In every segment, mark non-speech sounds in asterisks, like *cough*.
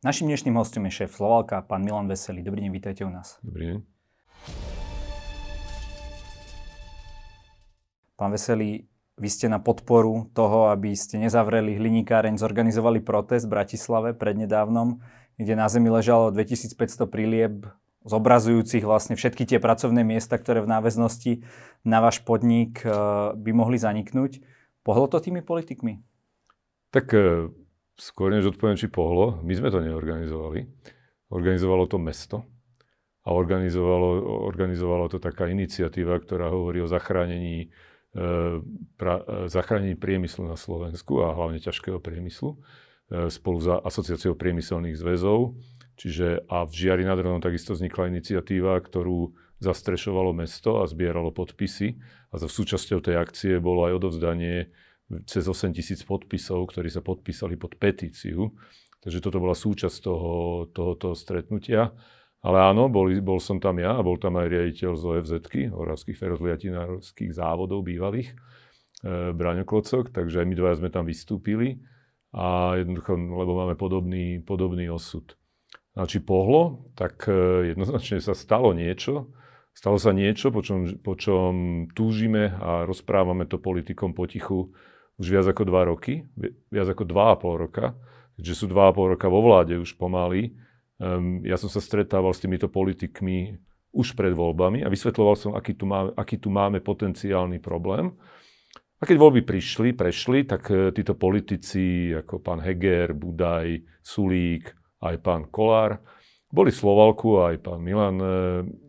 Našim dnešným hostom je šéf Slovalka, pán Milan Veselý. Dobrý deň, vítajte u nás. Dobrý deň. Pán Veselý, vy ste na podporu toho, aby ste nezavreli hliníkáreň, zorganizovali protest v Bratislave prednedávnom, kde na zemi ležalo 2500 prílieb zobrazujúcich vlastne všetky tie pracovné miesta, ktoré v náväznosti na váš podnik eh, by mohli zaniknúť. Pohlo to tými politikmi? Tak eh, skôr než odpoviem, či pohlo, my sme to neorganizovali. Organizovalo to mesto a organizovalo, organizovalo to taká iniciatíva, ktorá hovorí o zachránení, e, pra, e, zachránení priemyslu na Slovensku a hlavne ťažkého priemyslu e, spolu za asociáciou priemyselných zväzov. Čiže a v Žiari nad Hronom takisto vznikla iniciatíva, ktorú zastrešovalo mesto a zbieralo podpisy. A za súčasťou tej akcie bolo aj odovzdanie cez 8 tisíc podpisov, ktorí sa podpísali pod petíciu. Takže toto bola súčasť toho, tohoto stretnutia. Ale áno, bol, bol som tam ja a bol tam aj riaditeľ z OFZ, Oravských ferozliatinárovských závodov bývalých, e, Braňo Klocok, takže aj my dvaja sme tam vystúpili a jednoducho, lebo máme podobný, podobný osud. A pohlo, tak e, jednoznačne sa stalo niečo, stalo sa niečo, po čom, po čom túžime a rozprávame to politikom potichu už viac ako dva roky, viac ako dva a pol roka, keďže sú dva a pol roka vo vláde už pomaly. Um, ja som sa stretával s týmito politikmi už pred voľbami a vysvetloval som, aký tu, máme, aký tu máme potenciálny problém. A keď voľby prišli, prešli, tak e, títo politici, ako pán Heger, Budaj, Sulík, aj pán Kolár, boli Slovalku, aj pán Milan e,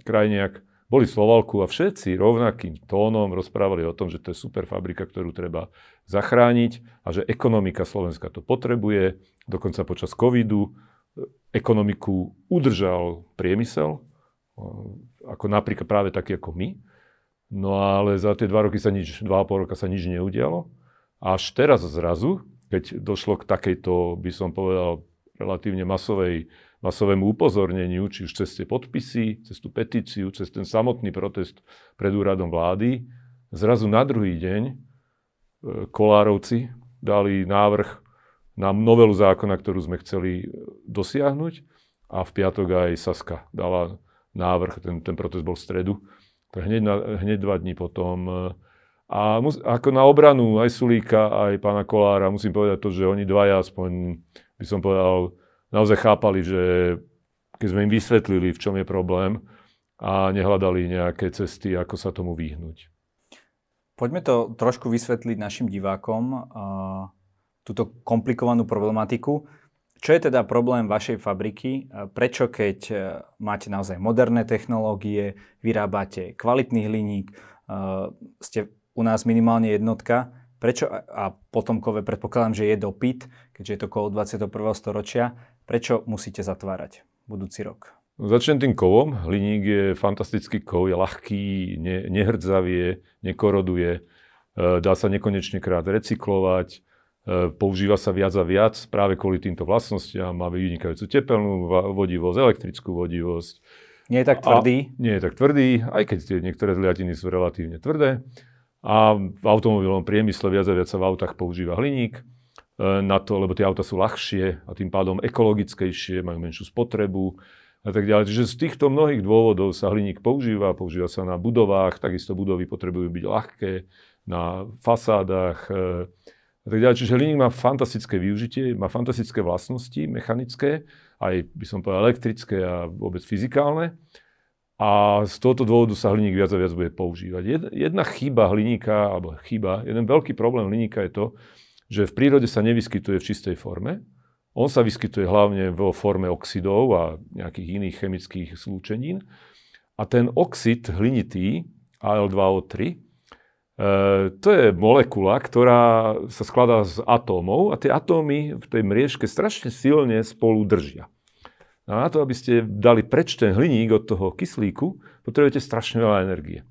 Krajniak, boli Slovalku a všetci rovnakým tónom rozprávali o tom, že to je super fabrika, ktorú treba zachrániť a že ekonomika Slovenska to potrebuje. Dokonca počas covidu e, ekonomiku udržal priemysel, e, ako napríklad práve taký ako my. No ale za tie dva roky sa nič, dva a pol roka sa nič neudialo. Až teraz zrazu, keď došlo k takejto, by som povedal, relatívne masovej masovému upozorneniu, či už cez tie podpisy, cez tú petíciu, cez ten samotný protest pred úradom vlády, zrazu na druhý deň e, Kolárovci dali návrh na novelu zákona, ktorú sme chceli e, dosiahnuť a v piatok aj Saska dala návrh, ten, ten protest bol v stredu, tak hneď, na, hneď dva dní potom. E, a mus, ako na obranu aj Sulíka, aj pána Kolára, musím povedať to, že oni dvaja aspoň, by som povedal, naozaj chápali, že keď sme im vysvetlili, v čom je problém a nehľadali nejaké cesty, ako sa tomu vyhnúť. Poďme to trošku vysvetliť našim divákom, túto komplikovanú problematiku. Čo je teda problém vašej fabriky? Prečo keď e, máte naozaj moderné technológie, vyrábate kvalitný hliník, e, ste u nás minimálne jednotka, prečo, a potomkové predpokladám, že je dopyt, keďže je to kolo 21. storočia, Prečo musíte zatvárať budúci rok? Začnem tým kovom. Hliník je fantastický kov, je ľahký, ne, nehrdzavie, nekoroduje, e, dá sa nekonečne krát recyklovať, e, používa sa viac a viac práve kvôli týmto vlastnostiam. Má vynikajúcu tepelnú vodivosť, elektrickú vodivosť. Nie je tak tvrdý? A, nie je tak tvrdý, aj keď tie niektoré zliatiny sú relatívne tvrdé. A v automobilovom priemysle viac a viac sa v autách používa hliník. E, na to, lebo tie auta sú ľahšie a tým pádom ekologickejšie, majú menšiu spotrebu a tak ďalej. Čiže z týchto mnohých dôvodov sa hliník používa, používa sa na budovách, takisto budovy potrebujú byť ľahké, na fasádach e, a tak ďalej. Čiže hliník má fantastické využitie, má fantastické vlastnosti mechanické, aj by som povedal elektrické a vôbec fyzikálne. A z tohoto dôvodu sa hliník viac a viac bude používať. Jedna chyba hliníka, alebo chyba, jeden veľký problém hliníka je to, že v prírode sa nevyskytuje v čistej forme. On sa vyskytuje hlavne vo forme oxidov a nejakých iných chemických slúčenín. A ten oxid hlinitý, Al2O3, e, to je molekula, ktorá sa skladá z atómov a tie atómy v tej mriežke strašne silne spolu držia. A na to, aby ste dali preč ten hliník od toho kyslíku, potrebujete strašne veľa energie.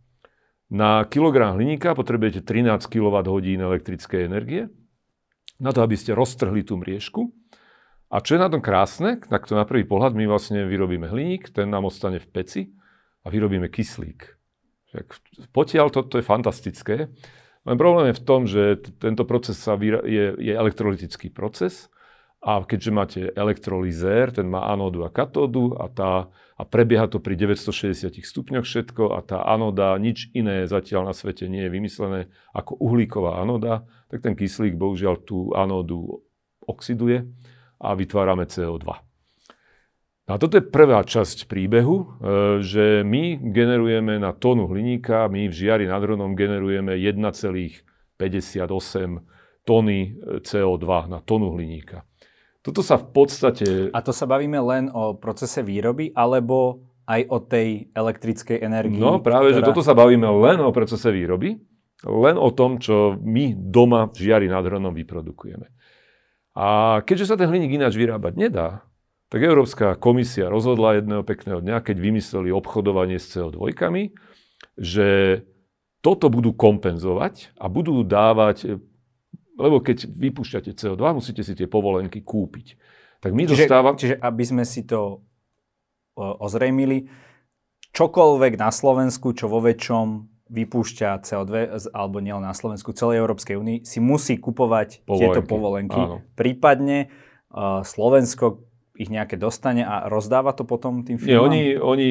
Na kilogram hliníka potrebujete 13 kWh elektrickej energie na to, aby ste roztrhli tú mriežku. A čo je na tom krásne, tak to na prvý pohľad my vlastne vyrobíme hliník, ten nám ostane v peci a vyrobíme kyslík. Potiaľ to, to je fantastické. Len problém je v tom, že t- tento proces sa vyra- je, je elektrolytický proces A keďže máte elektrolizér, ten má anódu a katódu a, tá, a prebieha to pri 960 stupňoch všetko a tá anóda, nič iné zatiaľ na svete nie je vymyslené ako uhlíková anóda, tak ten kyslík bohužiaľ tú anódu oxiduje a vytvárame CO2. A toto je prvá časť príbehu, e, že my generujeme na tónu hliníka, my v žiari nad Hronom generujeme 1,58 tóny CO2 na tónu hliníka. Toto sa v podstate... A to sa bavíme len o procese výroby, alebo aj o tej elektrickej energii? No práve, ktorá... že toto sa bavíme len o procese výroby, len o tom, čo my doma v žiari nad hronom vyprodukujeme. A keďže sa ten hliník ináč vyrábať nedá, tak Európska komisia rozhodla jedného pekného dňa, keď vymysleli obchodovanie s CO2, že toto budú kompenzovať a budú dávať lebo keď vypúšťate CO2, musíte si tie povolenky kúpiť. Tak my čiže, dostávam... Čiže aby sme si to ozrejmili, čokoľvek na Slovensku, čo vo väčšom vypúšťa CO2, alebo nielen na Slovensku, celej Európskej únii, si musí kupovať povolenky. tieto povolenky. Áno. Prípadne uh, Slovensko ich nejaké dostane a rozdáva to potom tým firmám? Nie, oni, oni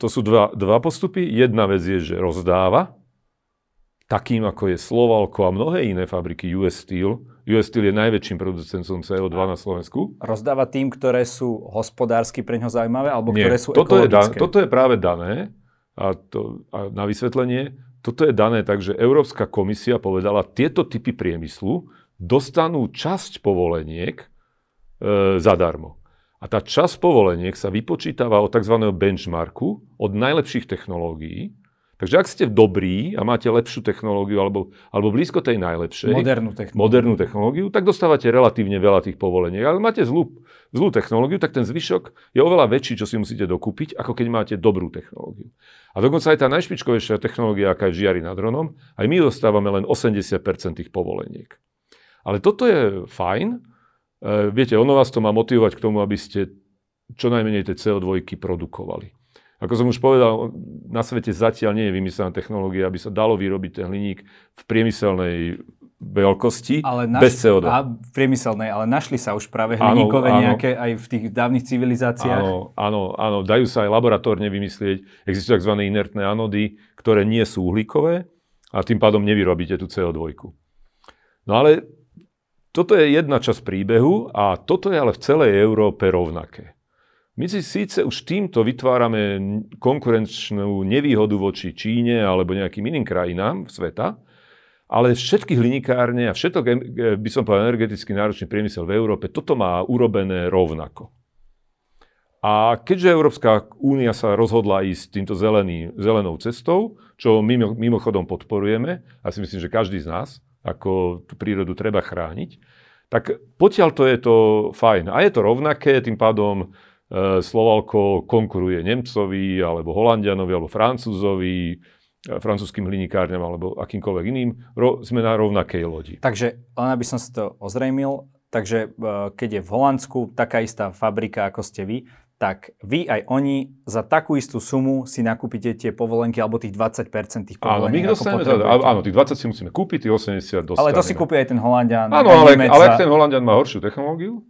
to sú dva, dva postupy. Jedna vec je, že rozdáva, takým ako je Slovalko a mnohé iné fabriky US Steel. US Steel je najväčším producentom CO2 na Slovensku. Rozdáva tým, ktoré sú hospodársky pre ňo zaujímavé, alebo Nie, ktoré sú toto ekologické? Je da, toto je práve dané, a, to, a na vysvetlenie, toto je dané tak, že Európska komisia povedala, tieto typy priemyslu dostanú časť povoleniek e, zadarmo. A tá časť povoleniek sa vypočítava od tzv. benchmarku, od najlepších technológií, Takže ak ste dobrí a máte lepšiu technológiu alebo, alebo blízko tej najlepšej, modernú technológiu. modernú technológiu, tak dostávate relatívne veľa tých povolení. Ale máte zlú, zlú technológiu, tak ten zvyšok je oveľa väčší, čo si musíte dokúpiť, ako keď máte dobrú technológiu. A dokonca aj tá najšpičkovejšia technológia, aká je žiari nad dronom, aj my dostávame len 80% tých povoleniek. Ale toto je fajn. E, viete, ono vás to má motivovať k tomu, aby ste čo najmenej tej CO2 produkovali. Ako som už povedal, na svete zatiaľ nie je vymyslená technológia, aby sa dalo vyrobiť ten hliník v priemyselnej veľkosti ale naš- bez CO2. A priemyselnej, ale našli sa už práve hliníkové áno, nejaké aj v tých dávnych civilizáciách. Áno, áno, áno, dajú sa aj laboratórne vymyslieť. Existujú tzv. inertné anody, ktoré nie sú uhlíkové a tým pádom nevyrobíte tú CO2. No ale toto je jedna časť príbehu a toto je ale v celej Európe rovnaké. My si síce už týmto vytvárame konkurenčnú nevýhodu voči Číne alebo nejakým iným krajinám sveta, ale všetky hlinikárne a všetok, e, by som povedal, energeticky náročný priemysel v Európe, toto má urobené rovnako. A keďže Európska únia sa rozhodla ísť týmto zelený, zelenou cestou, čo mimo, mimochodom podporujeme, a si myslím, že každý z nás, ako tú prírodu treba chrániť, tak potiaľ to je to fajn. A je to rovnaké, tým pádom Slovalko konkuruje Nemcovi, alebo Holandianovi, alebo Francúzovi, e, francúzským hlinikárňam, alebo akýmkoľvek iným. Ro, sme na rovnakej lodi. Takže, len aby som si to ozrejmil, takže e, keď je v Holandsku taká istá fabrika, ako ste vy, tak vy aj oni za takú istú sumu si nakúpite tie povolenky alebo tých 20% tých povolení. Áno, my dostaneme, áno, tých 20 si musíme kúpiť, tých 80 dostaneme. Ale to si kúpi aj ten Holandian. Áno, ale, ale ak ten Holandian má horšiu technológiu,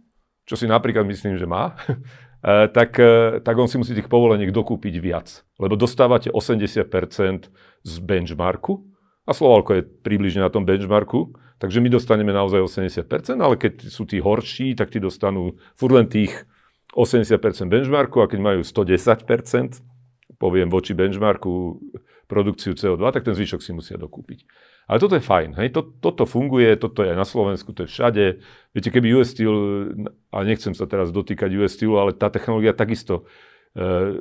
čo si napríklad myslím, že má, Eh, tak, eh, tak on si musí tých povoleniek dokúpiť viac. Lebo dostávate 80% z benchmarku a Slovalko je približne na tom benchmarku, takže my dostaneme naozaj 80%, ale keď sú tí horší, tak tí dostanú furt len tých 80% benchmarku a keď majú 110%, poviem voči benchmarku produkciu CO2, tak ten zvyšok si musia dokúpiť. Ale toto je fajn. Hej? To, toto funguje, toto je na Slovensku, to je všade. Viete, keby US Steel, a nechcem sa teraz dotýkať US Steelu, ale tá technológia takisto, e,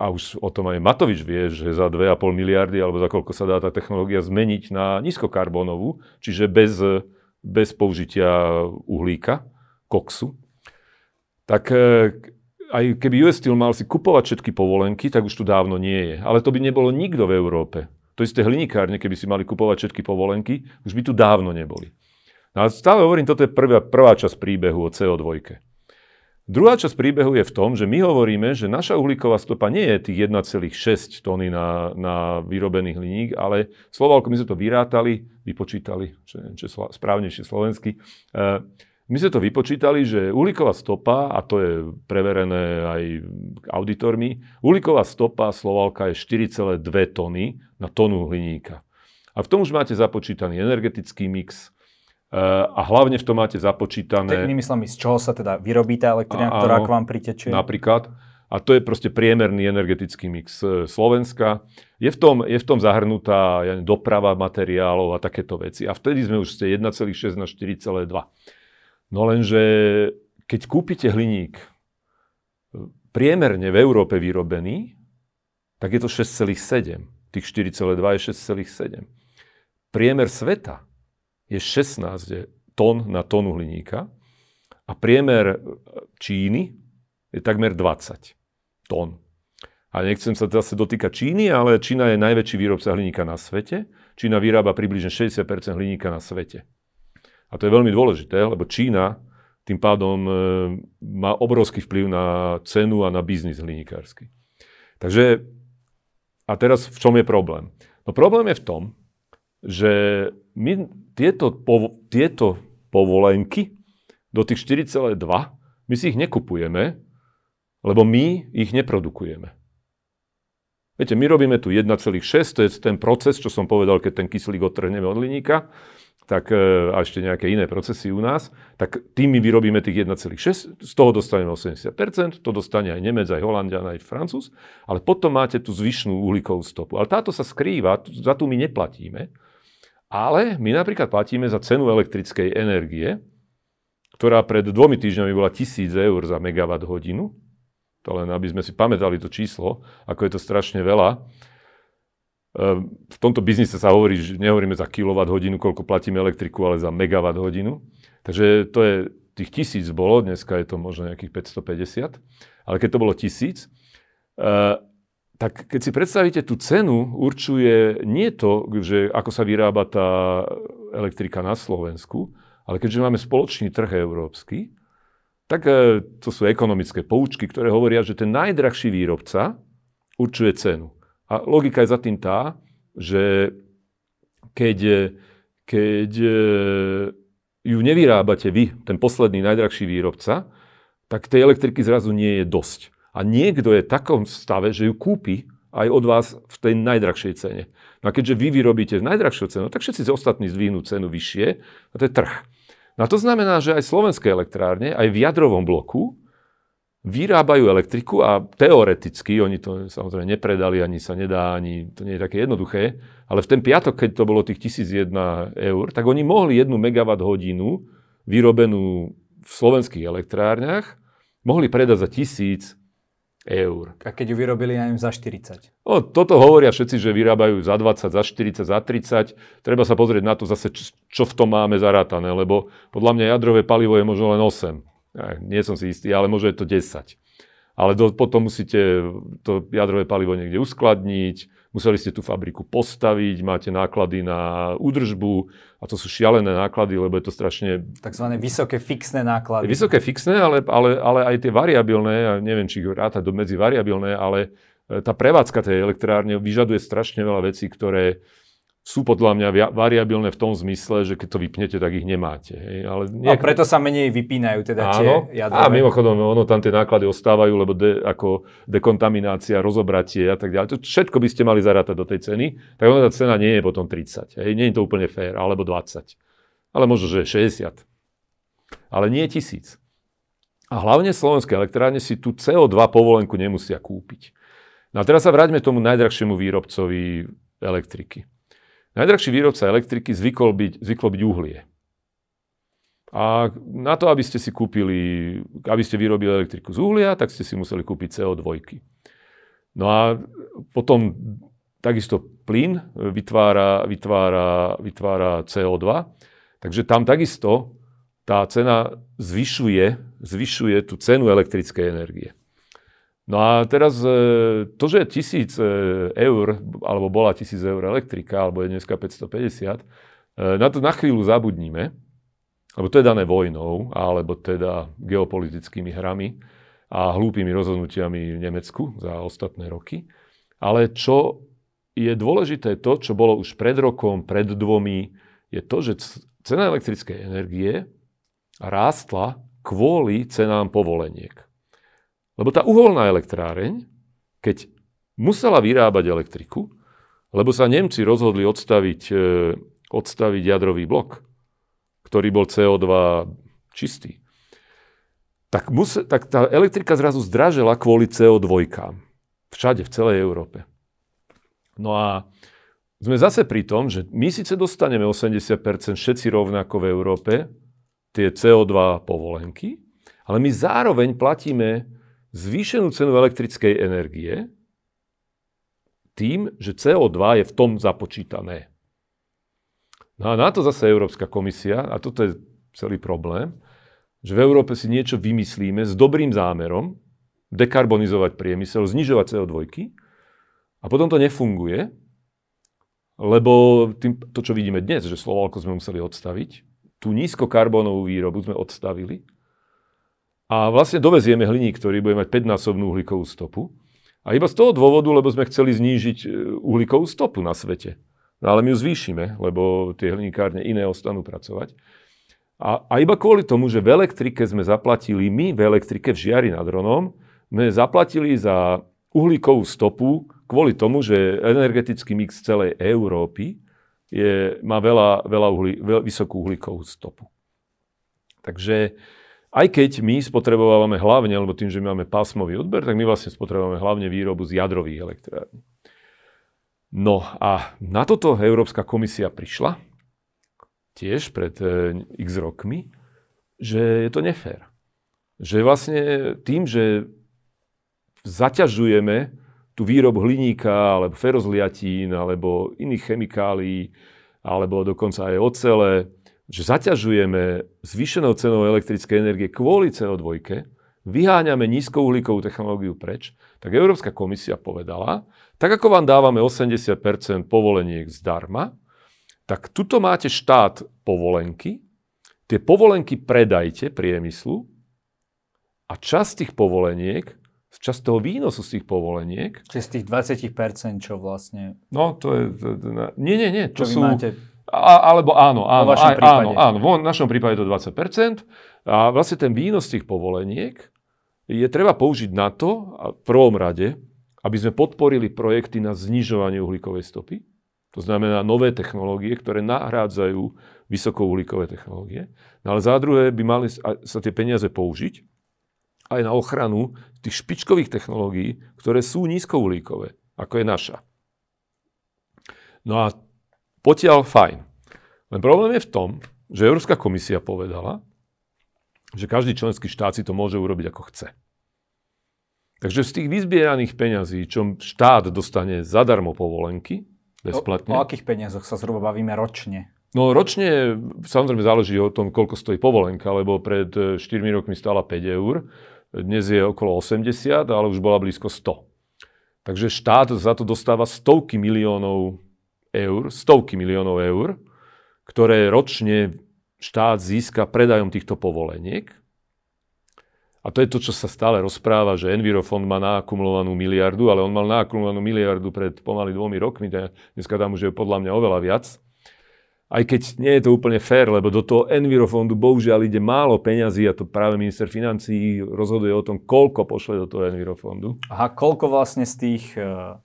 a už o tom aj Matovič vie, že za 2,5 miliardy, alebo za koľko sa dá tá technológia zmeniť na nízkokarbónovú, čiže bez, bez použitia uhlíka, koksu, tak e, aj keby US Steel mal si kupovať všetky povolenky, tak už tu dávno nie je. Ale to by nebolo nikto v Európe. To isté hlinikárne, keby si mali kupovať všetky povolenky, už by tu dávno neboli. No a stále hovorím, toto je prvá, prvá časť príbehu o CO2. Druhá časť príbehu je v tom, že my hovoríme, že naša uhlíková stopa nie je tých 1,6 tony na, na vyrobený hliník, ale Slovalko, my sme to vyrátali, vypočítali, čo, čo správnejšie slovensky, uh, My sme to vypočítali, že uhlíková stopa, a to je preverené aj auditormi, uhlíková stopa Slovalka je 4,2 tony na tonu hliníka. A v tom už máte započítaný energetický mix, eh, a hlavne v tom máte započítané... Inými slovami, z čoho sa teda vyrobí tá elektrina, ktorá k vám pritečie? Napríklad. A to je proste priemerný energetický mix eh, Slovenska. Je v tom, je v tom zahrnutá ja neviem, doprava materiálov a takéto veci. A vtedy sme už ste 1,6 na 4,2. No lenže keď kúpite hliník priemerne v Európe vyrobený, tak je to 6,7. Tých 4,2 je 6,7. Priemer sveta je 16 tón na tónu hliníka a priemer Číny je takmer 20 tón. A nechcem sa zase dotýkať Číny, ale Čína je najväčší výrobca hliníka na svete. Čína vyrába približne 60% hliníka na svete. A to je veľmi dôležité, lebo Čína tým pádom e, má obrovský vplyv na cenu a na biznis hliníkársky. Takže, a teraz v čom je problém? No problém je v tom, že my tieto, povo, tieto povolenky do tých 4,2, my si ich nekupujeme, lebo my ich neprodukujeme. Viete, my robíme tu 1,6, to je ten proces, čo som povedal, keď ten kyslík odtrhneme od liníka tak, e, a ešte nejaké iné procesy u nás, tak tým my vyrobíme tých 1,6, z toho dostaneme 80%, to dostane aj Nemec, aj Holandian, aj Francúz, ale potom máte tú zvyšnú uhlíkovú stopu. Ale táto sa skrýva, za tú my neplatíme, ale my napríklad platíme za cenu elektrickej energie, ktorá pred dvomi týždňami bola 1000 eur za megawatt hodinu, to len aby sme si pamätali to číslo, ako je to strašne veľa, v tomto biznise sa hovorí, že nehovoríme za kilowatt hodinu, koľko platíme elektriku, ale za megawatt hodinu. Takže to je, tých tisíc bolo, dneska je to možno nejakých 550, ale keď to bolo tisíc, ehm, tak keď si predstavíte tú cenu, určuje nie to, že ako sa vyrába tá elektrika na Slovensku, ale keďže máme spoločný trh európsky, tak e, to sú ekonomické poučky, ktoré hovoria, že ten najdrahší výrobca určuje cenu. A logika je za tým tá, že keď, keď e, ju nevyrábate vy, ten posledný najdrahší výrobca, tak tej elektriky zrazu nie je dosť. A niekto je v takom stave, že ju kúpi aj od vás v tej najdrahšej cene. No a keďže vy vyrobíte v najdrahšiu cenu, tak všetci ostatní zdvihnú cenu vyššie, a to je trh. No a to znamená, že aj slovenské elektrárne, aj v jadrovom bloku, vyrábajú elektriku a teoreticky, oni to samozrejme nepredali, ani sa nedá, ani to nie je také jednoduché, ale v ten piatok, keď to bolo tých 1001 eur, tak oni mohli jednu megawatt hodinu vyrobenú v slovenských elektrárniach, mohli predať za 1000 eur. A keď ju vyrobili aj za 40? No, toto hovoria všetci, že vyrábajú za 20, za 40, za 30. Treba sa pozrieť na to zase, čo v tom máme zarátané, lebo podľa mňa jadrové palivo je možno len 8 nie som si istý, ale je to 10. Ale do, potom musíte to jadrové palivo niekde uskladniť, museli ste tú fabriku postaviť, máte náklady na údržbu a to sú šialené náklady, lebo je to strašne... Takzvané vysoké fixné náklady. Vysoké fixné, ale, ale, ale aj tie variabilné, ja neviem, či ich rátať do medzi variabilné, ale e, tá prevádzka tej elektrárne vyžaduje strašne veľa vecí, ktoré sú podľa mňa variabilné v tom zmysle, že keď to vypnete, tak ich nemáte. Hej. Ale nejak... A preto sa menej vypínajú teda Áno. tie jadrové. A mimochodom, ono tam tie náklady ostávajú, lebo de, ako dekontaminácia, rozobratie a tak ďalej. To všetko by ste mali zarátať do tej ceny, tak ono tá cena nie je potom 30. Hej. Nie je to úplne fér, alebo 20. Ale možno, že 60. Ale nie tisíc. A hlavne slovenské elektrárne si tú CO2 povolenku nemusia kúpiť. No a teraz sa vráťme tomu najdrahšiemu výrobcovi elektriky. Najdrahší výrobca elektriky zvykol byť, zvyklo byť uhlie. A na to, aby ste si kúpili, aby ste vyrobili elektriku z uhlia, tak ste si museli kúpiť CO2. No a potom takisto plyn vytvára, vytvára, vytvára CO2, takže tam takisto tá cena zvyšuje, zvyšuje tú cenu elektrickej energie. No a teraz e, to, že tisíc e, eur, alebo bola tisíc eur elektrika, alebo je dneska 550, e, na to na chvíľu zabudníme, lebo to je dané vojnou, alebo teda geopolitickými hrami a hlúpými rozhodnutiami v Nemecku za ostatné roky. Ale čo je dôležité, to, čo bolo už pred rokom, pred dvomi, je to, že cena elektrickej energie rástla kvôli cenám povoleniek. Lebo tá uholná elektráreň, keď musela vyrábať elektriku, lebo sa Nemci rozhodli odstaviť, e, odstaviť jadrový blok, ktorý bol CO2 čistý, tak, musel, tak tá elektrika zrazu zdražela kvôli CO2. Všade, v celej Európe. No a sme zase pri tom, že my síce dostaneme 80% všetci rovnako v Európe, tie CO2 povolenky, ale my zároveň platíme zvýšenú cenu elektrickej energie tým, že CO2 je v tom započítané. No a na to zase Európska komisia, a toto je celý problém, že v Európe si niečo vymyslíme s dobrým zámerom, dekarbonizovať priemysel, znižovať CO2 a potom to nefunguje, lebo tým, to, čo vidíme dnes, že Slovalko sme museli odstaviť, tú nízkokarbónovú výrobu sme odstavili a vlastne dovezieme hliník, ktorý bude mať 5-násobnú uhlíkovú stopu. A iba z toho dôvodu, lebo sme chceli znížiť e, uhlíkovú stopu na svete. No ale my ju zvýšime, lebo tie hliníkárne iné ostanú pracovať. A, a iba kvôli tomu, že v elektrike sme zaplatili, my v elektrike v Žiari nad Ronom, sme zaplatili za uhlíkovú stopu kvôli tomu, že energetický mix celej Európy je, má veľa, veľa uhlí, veľ, vysokú uhlíkovú stopu. Takže aj keď my spotrebovávame hlavne, lebo tým, že my máme pásmový odber, tak my vlastne spotrebujeme hlavne výrobu z jadrových elektrární. No a na toto Európska komisia prišla tiež pred e, x rokmi, že je to nefér. Že vlastne tým, že zaťažujeme tú výrobu hliníka, alebo ferozliatín, alebo iných chemikálií, alebo dokonca aj ocele, že zaťažujeme zvýšenou cenou elektrickej energie kvôli CO2, vyháňame nízkouhlíkovú technológiu preč, tak Európska komisia povedala, tak ako vám dávame 80% povoleniek zdarma, tak tuto máte štát povolenky, tie povolenky predajte priemyslu a časť tých povoleniek, časť toho výnosu z tých povoleniek... Čiže z tých 20%, čo vlastne... No, to je... To, to, nie, nie, nie. To čo sú, máte... A, alebo áno, áno, aj, áno, áno. V našom prípade je to 20%. A vlastne ten výnos tých povoleniek je treba použiť na to, a v prvom rade, aby sme podporili projekty na znižovanie uhlíkovej stopy. To znamená nové technológie, ktoré nahrádzajú vysokouhlíkové technológie. No ale za druhé by mali sa tie peniaze použiť aj na ochranu tých špičkových technológií, ktoré sú nízkouhlíkové, ako je naša. No a potiaľ fajn. Len problém je v tom, že Európska komisia povedala, že každý členský štát si to môže urobiť ako chce. Takže z tých vyzbieraných peňazí, čo štát dostane zadarmo povolenky, bezplatne. O, o akých peniazoch sa zhruba bavíme ročne? No ročne samozrejme záleží o tom, koľko stojí povolenka, lebo pred 4 e, rokmi stála 5 eur, dnes je okolo 80, ale už bola blízko 100. Takže štát za to dostáva stovky miliónov eur, stovky miliónov eur, ktoré ročne štát získa predajom týchto povoleniek. A to je to, čo sa stále rozpráva, že Envirofond má naakumulovanú miliardu, ale on mal naakumulovanú miliardu pred pomaly dvomi rokmi, dneska tam už je podľa mňa oveľa viac. Aj keď nie je to úplne fér, lebo do toho Envirofondu bohužiaľ ide málo peňazí a to práve minister financí rozhoduje o tom, koľko pošle do toho Envirofondu. Aha, koľko vlastne z tých uh,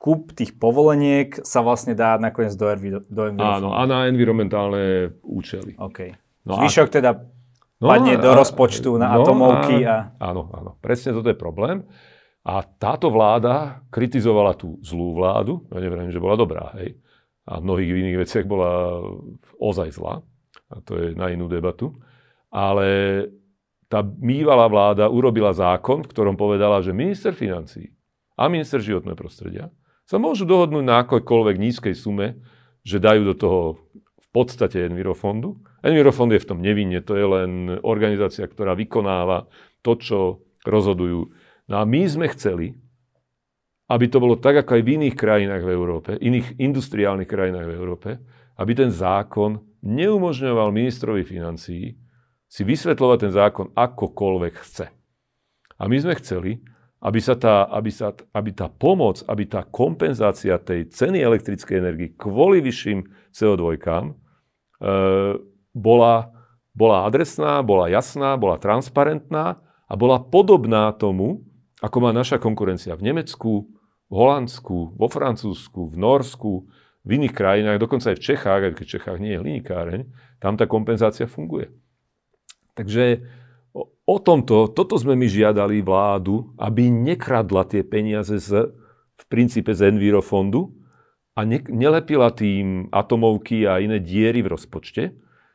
kúp tých povoleniek sa vlastne dá nakoniec do, do Envirofondu? Áno, a na environmentálne účely. OK. No Zvyšok a... teda no, padne a, do rozpočtu na no, atomovky. A... Áno, áno. Presne toto je problém. A táto vláda kritizovala tú zlú vládu. Ja neviem, že bola dobrá, hej. A v mnohých iných veciach bola ozaj zlá. A to je na inú debatu. Ale tá bývalá vláda urobila zákon, v ktorom povedala, že minister financí a minister životného prostredia sa môžu dohodnúť na akokoľvek nízkej sume, že dajú do toho v podstate Envirofondu Envirofond je v tom nevinne, to je len organizácia, ktorá vykonáva to, čo rozhodujú. No a my sme chceli, aby to bolo tak, ako aj v iných krajinách v Európe, iných industriálnych krajinách v Európe, aby ten zákon neumožňoval ministrovi financií si vysvetľovať ten zákon akokoľvek chce. A my sme chceli, aby, sa tá, aby, sa, aby tá pomoc, aby tá kompenzácia tej ceny elektrickej energie kvôli vyšším CO2 e, bola bola adresná, bola jasná, bola transparentná a bola podobná tomu, ako má naša konkurencia v Nemecku, v Holandsku, vo Francúzsku, v Norsku, v iných krajinách, dokonca aj v Čechách, aj keď v Čechách nie je hliníkáreň, tam tá kompenzácia funguje. Takže o, tomto, toto sme my žiadali vládu, aby nekradla tie peniaze z, v princípe z Envirofondu a ne, nelepila tým atomovky a iné diery v rozpočte.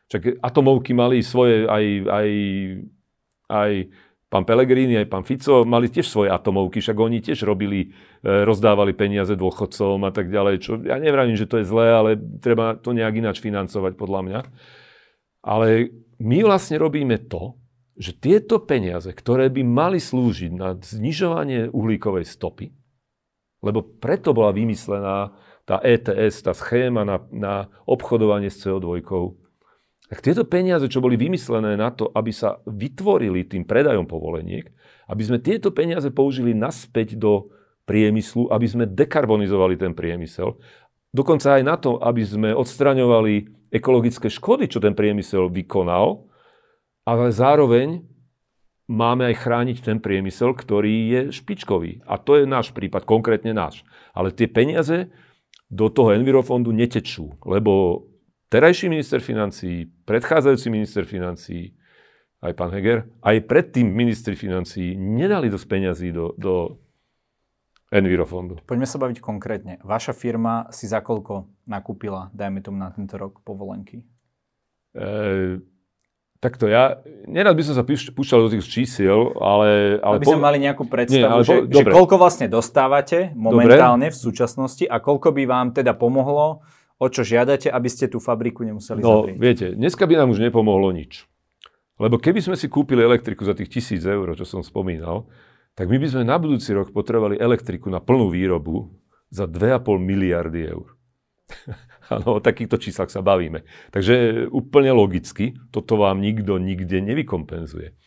Čak atomovky mali svoje aj, aj, aj pán Pellegrini, aj pán Fico mali tiež svoje atomovky, však oni tiež robili, e, rozdávali peniaze dôchodcom a tak ďalej, čo ja nevravím, že to je zlé, ale treba to nejak ináč financovať podľa mňa. Ale my vlastne robíme to, že tieto peniaze, ktoré by mali slúžiť na znižovanie uhlíkovej stopy, lebo preto bola vymyslená tá ETS, tá schéma na, na obchodovanie s CO2, tak tieto peniaze, čo boli vymyslené na to, aby sa vytvorili tým predajom povoleniek, aby sme tieto peniaze použili naspäť do priemyslu, aby sme dekarbonizovali ten priemysel, dokonca aj na to, aby sme odstraňovali ekologické škody, čo ten priemysel vykonal, ale zároveň máme aj chrániť ten priemysel, ktorý je špičkový. A to je náš prípad, konkrétne náš. Ale tie peniaze do toho Envirofondu netečú, lebo terajší minister financí, predchádzajúci minister financí, aj pán Heger, aj predtým ministri financí nedali dosť peňazí do, do Envirofondu. Poďme sa baviť konkrétne. Vaša firma si za koľko nakúpila, dajme tomu na tento rok, povolenky? E, takto ja, nerad by som sa púšťal do tých čísiel, ale... ale Aby sme po... mali nejakú predstavu, Nie, ale že, po... že koľko vlastne dostávate momentálne dobre. v súčasnosti a koľko by vám teda pomohlo o čo žiadate, aby ste tú fabriku nemuseli no, zavrieť? viete, dneska by nám už nepomohlo nič. Lebo keby sme si kúpili elektriku za tých tisíc eur, čo som spomínal, tak my by sme na budúci rok potrebovali elektriku na plnú výrobu za 2,5 miliardy eur. *laughs* Áno, o takýchto číslach sa bavíme. Takže úplne logicky, toto vám nikto nikde nevykompenzuje.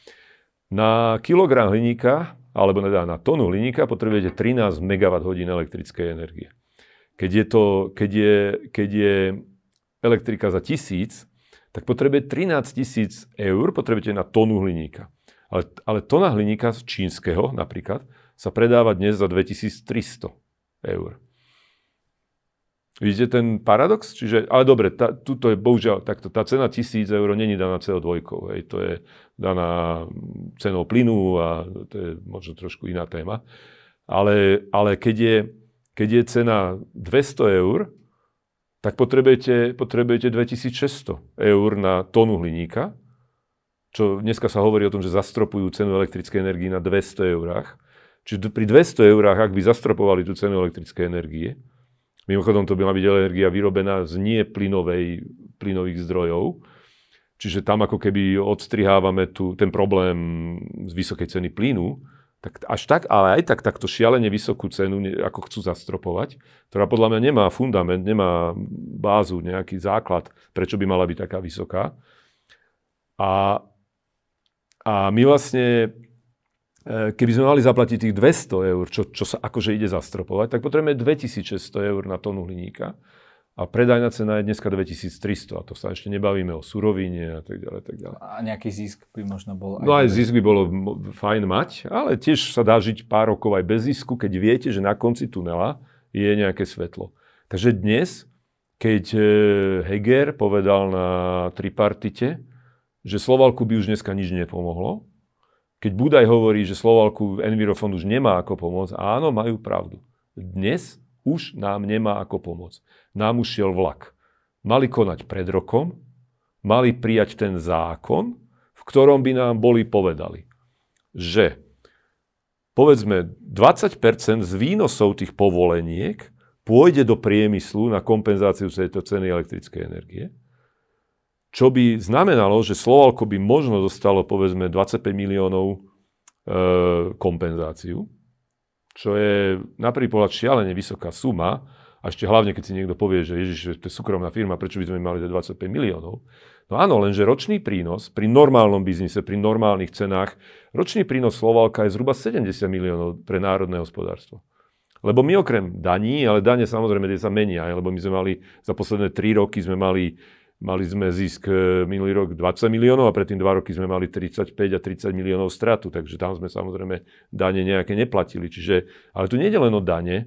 Na kilogram hliníka, alebo na tonu hliníka potrebujete 13 MWh elektrickej energie. Keď je, to, keď je, keď je elektrika za tisíc, tak potrebuje 13 tisíc eur, potrebujete na tonu hliníka. Ale, ale tona hliníka z čínskeho napríklad sa predáva dnes za 2300 eur. Vidíte ten paradox? Čiže, ale dobre, tá, tuto je bohužiaľ takto, tá cena 1000 eur není daná CO2, hej, to je daná cenou plynu a to je možno trošku iná téma. Ale, ale keď je, keď je cena 200 eur, tak potrebujete, potrebujete 2600 eur na tonu hliníka, čo dneska sa hovorí o tom, že zastropujú cenu elektrickej energie na 200 eurách. Čiže pri 200 eurách, ak by zastropovali tú cenu elektrickej energie, mimochodom to by mala byť energia vyrobená z nie plynovej, plynových zdrojov, čiže tam ako keby odstrihávame tu, ten problém z vysokej ceny plynu, tak až tak, ale aj tak takto šialene vysokú cenu, ako chcú zastropovať, ktorá podľa mňa nemá fundament, nemá bázu, nejaký základ, prečo by mala byť taká vysoká. A, a my vlastne, keby sme mali zaplatiť tých 200 eur, čo, čo sa akože ide zastropovať, tak potrebujeme 2600 eur na tonu hliníka a predajná cena je dneska 2300 a to sa ešte nebavíme o surovine a tak ďalej. Tak ďalej. A nejaký zisk by možno bol... Aj no aj zisk by bolo fajn mať, ale tiež sa dá žiť pár rokov aj bez zisku, keď viete, že na konci tunela je nejaké svetlo. Takže dnes, keď e, Heger povedal na tripartite, že Slovalku by už dneska nič nepomohlo, keď Budaj hovorí, že Slovalku Envirofond už nemá ako pomôcť, áno, majú pravdu. Dnes už nám nemá ako pomôcť. Nám už šiel vlak. Mali konať pred rokom, mali prijať ten zákon, v ktorom by nám boli povedali, že povedzme 20% z výnosov tých povoleniek pôjde do priemyslu na kompenzáciu tejto ceny elektrickej energie, čo by znamenalo, že Slovalko by možno dostalo povedzme 25 miliónov e, kompenzáciu čo je na prvý pohľad šialene vysoká suma, a ešte hlavne, keď si niekto povie, že ježiš, to je súkromná firma, prečo by sme mali 25 miliónov. No áno, lenže ročný prínos pri normálnom biznise, pri normálnych cenách, ročný prínos Slovalka je zhruba 70 miliónov pre národné hospodárstvo. Lebo my okrem daní, ale dane samozrejme sa menia, lebo my sme mali za posledné 3 roky sme mali mali sme zisk e, minulý rok 20 miliónov a predtým dva roky sme mali 35 a 30 miliónov stratu, takže tam sme samozrejme dane nejaké neplatili. Čiže, ale tu nie je len o dane,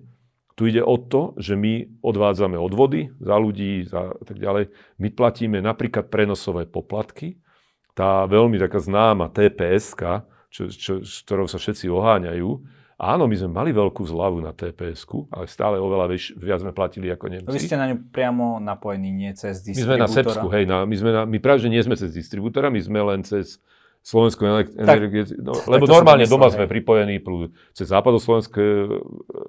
tu ide o to, že my odvádzame odvody za ľudí a tak ďalej. My platíme napríklad prenosové poplatky. Tá veľmi taká známa TPS, čo, čo, ktorou sa všetci oháňajú, Áno, my sme mali veľkú zľavu na tps ale stále oveľa viac, viac sme platili ako Nemci. Vy ste na ňu priamo napojení, nie cez distribútora? My sme na Srbsku, hej, na, my, sme na, my práve, že nie sme cez distribútora, my sme len cez Slovenskú energie, no, lebo normálne doma hej. sme pripojení plus cez západoslovenské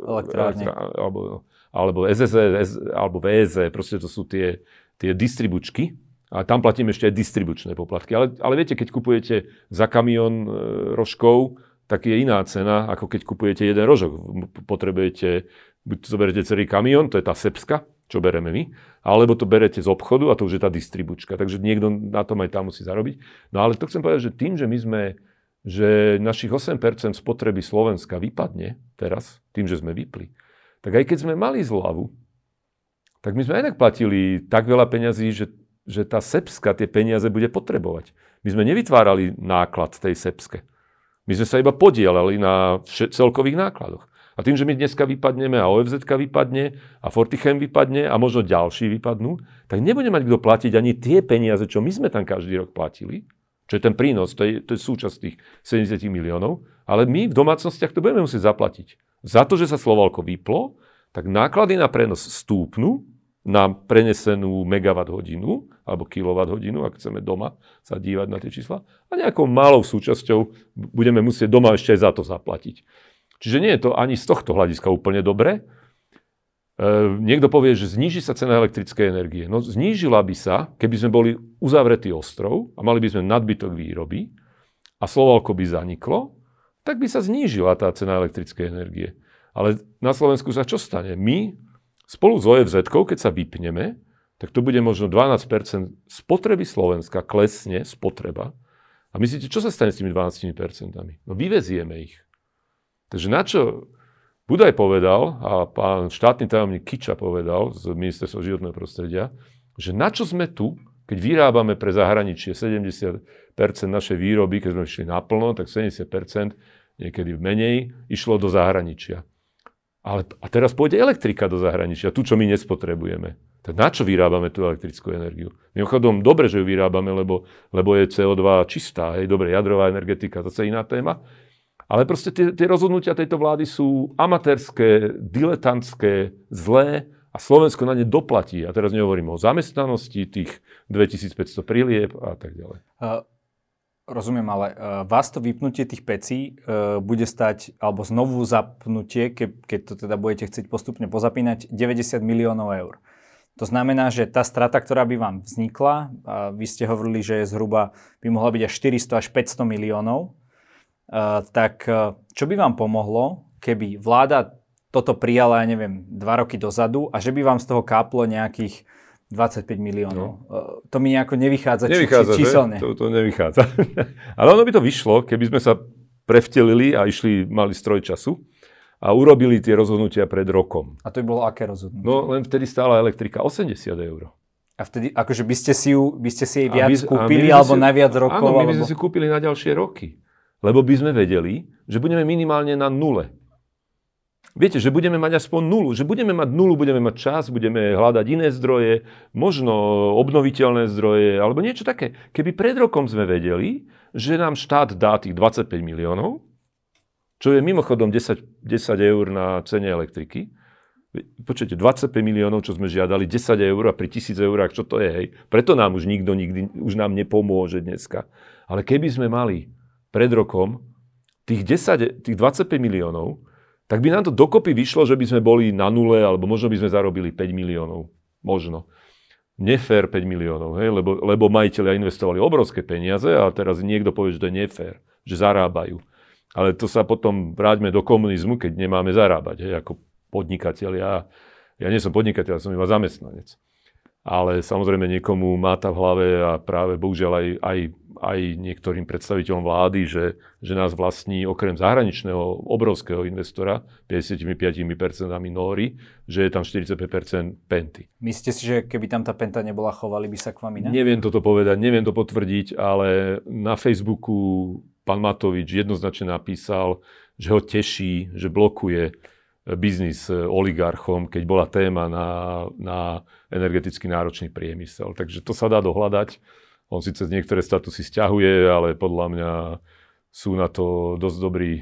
elektrárne, alebo, alebo SSE, alebo VZ, proste to sú tie, tie distribučky. A tam platíme ešte aj distribučné poplatky. Ale, ale viete, keď kupujete za kamión e, rožkov, tak je iná cena, ako keď kupujete jeden rožok. Potrebujete, buď zoberete celý kamión, to je tá sepska, čo bereme my, alebo to berete z obchodu a to už je tá distribučka. Takže niekto na tom aj tam musí zarobiť. No ale to chcem povedať, že tým, že my sme, že našich 8% spotreby Slovenska vypadne teraz, tým, že sme vypli, tak aj keď sme mali zľavu, tak my sme aj tak platili tak veľa peňazí, že, že tá Sepska tie peniaze bude potrebovať. My sme nevytvárali náklad tej Sepske. My sme sa iba podielali na celkových nákladoch. A tým, že my dneska vypadneme a OFZ vypadne a Fortichem vypadne a možno ďalší vypadnú, tak nebude mať kto platiť ani tie peniaze, čo my sme tam každý rok platili, čo je ten prínos, to je, to je súčasť tých 70 miliónov, ale my v domácnostiach to budeme musieť zaplatiť. Za to, že sa Slovalko vyplo, tak náklady na prenos stúpnu na prenesenú megawatt hodinu alebo kilowatt hodinu, ak chceme doma sa dívať na tie čísla. A nejakou malou súčasťou budeme musieť doma ešte aj za to zaplatiť. Čiže nie je to ani z tohto hľadiska úplne dobre. E, niekto povie, že zníži sa cena elektrickej energie. No znížila by sa, keby sme boli uzavretý ostrov a mali by sme nadbytok výroby a Slovalko by zaniklo, tak by sa znížila tá cena elektrickej energie. Ale na Slovensku sa čo stane? My spolu s OFZ, keď sa vypneme, tak to bude možno 12% spotreby Slovenska, klesne spotreba. A myslíte, čo sa stane s tými 12% No vyvezieme ich. Takže na čo Budaj povedal, a pán štátny tajomník Kiča povedal z Ministerstva životného prostredia, že na čo sme tu, keď vyrábame pre zahraničie 70% našej výroby, keď sme išli naplno, tak 70%, niekedy menej, išlo do zahraničia. Ale, a teraz pôjde elektrika do zahraničia, tu, čo my nespotrebujeme. Tak na čo vyrábame tú elektrickú energiu? Mimochodom, dobre, že ju vyrábame, lebo, lebo je CO2 čistá, hej, dobre, jadrová energetika, to je iná téma. Ale proste tie, tie rozhodnutia tejto vlády sú amatérske, diletantské, zlé a Slovensko na ne doplatí. A teraz nehovorím o zamestnanosti, tých 2500 prilieb a tak ďalej. Uh, rozumiem, ale uh, vás to vypnutie tých pecí uh, bude stať, alebo znovu zapnutie, ke, keď to teda budete chcieť postupne pozapínať, 90 miliónov eur. To znamená, že tá strata, ktorá by vám vznikla, a vy ste hovorili, že je zhruba, by mohla byť až 400 až 500 miliónov, Eh, tak čo by vám pomohlo, keby vláda toto prijala, ja neviem, dva roky dozadu a že by vám z toho káplo nejakých 25 miliónov. No. To mi nejako nevychádza, nevychádza či, číselne. To, to nevychádza. *laughs* Ale ono by to vyšlo, keby sme sa prevtelili a išli, mali stroj času a urobili tie rozhodnutia pred rokom. A to by bolo aké rozhodnutie? No len vtedy stála elektrika 80 eur. A vtedy, akože by ste si, ju, by ste si jej viac my, kúpili, alebo si, na viac rokov? Áno, my by sme si kúpili na ďalšie roky. Lebo by sme vedeli, že budeme minimálne na nule. Viete, že budeme mať aspoň nulu, že budeme mať nulu, budeme mať čas, budeme hľadať iné zdroje, možno obnoviteľné zdroje, alebo niečo také. Keby pred rokom sme vedeli, že nám štát dá tých 25 miliónov, čo je mimochodom 10, 10 eur na cene elektriky, Počujete, 25 miliónov, čo sme žiadali, 10 eur a pri 1000 eurách, čo to je, hej? Preto nám už nikto nikdy, už nám nepomôže dneska. Ale keby sme mali pred rokom tých, 10, tých 25 miliónov, tak by nám to dokopy vyšlo, že by sme boli na nule, alebo možno by sme zarobili 5 miliónov. Možno. Nefér 5 miliónov, hej? Lebo, lebo majiteľia investovali obrovské peniaze a teraz niekto povie, že to je nefér, že zarábajú. Ale to sa potom vráťme do komunizmu, keď nemáme zarábať, hej? ako podnikateľ. Ja, ja nie som podnikateľ, som iba zamestnanec. ale samozrejme niekomu máta v hlave a práve bohužiaľ aj, aj, aj niektorým predstaviteľom vlády, že, že nás vlastní okrem zahraničného obrovského investora 55% Nóri, že je tam 45% Penty. Myslíte si, že keby tam tá Penta nebola, chovali by sa k vám inak? Neviem toto povedať, neviem to potvrdiť, ale na Facebooku pán Matovič jednoznačne napísal, že ho teší, že blokuje biznis oligarchom, keď bola téma na, na energeticky náročný priemysel. Takže to sa dá dohľadať. On síce niektoré statusy stiahuje, ale podľa mňa sú na to dosť dobrí,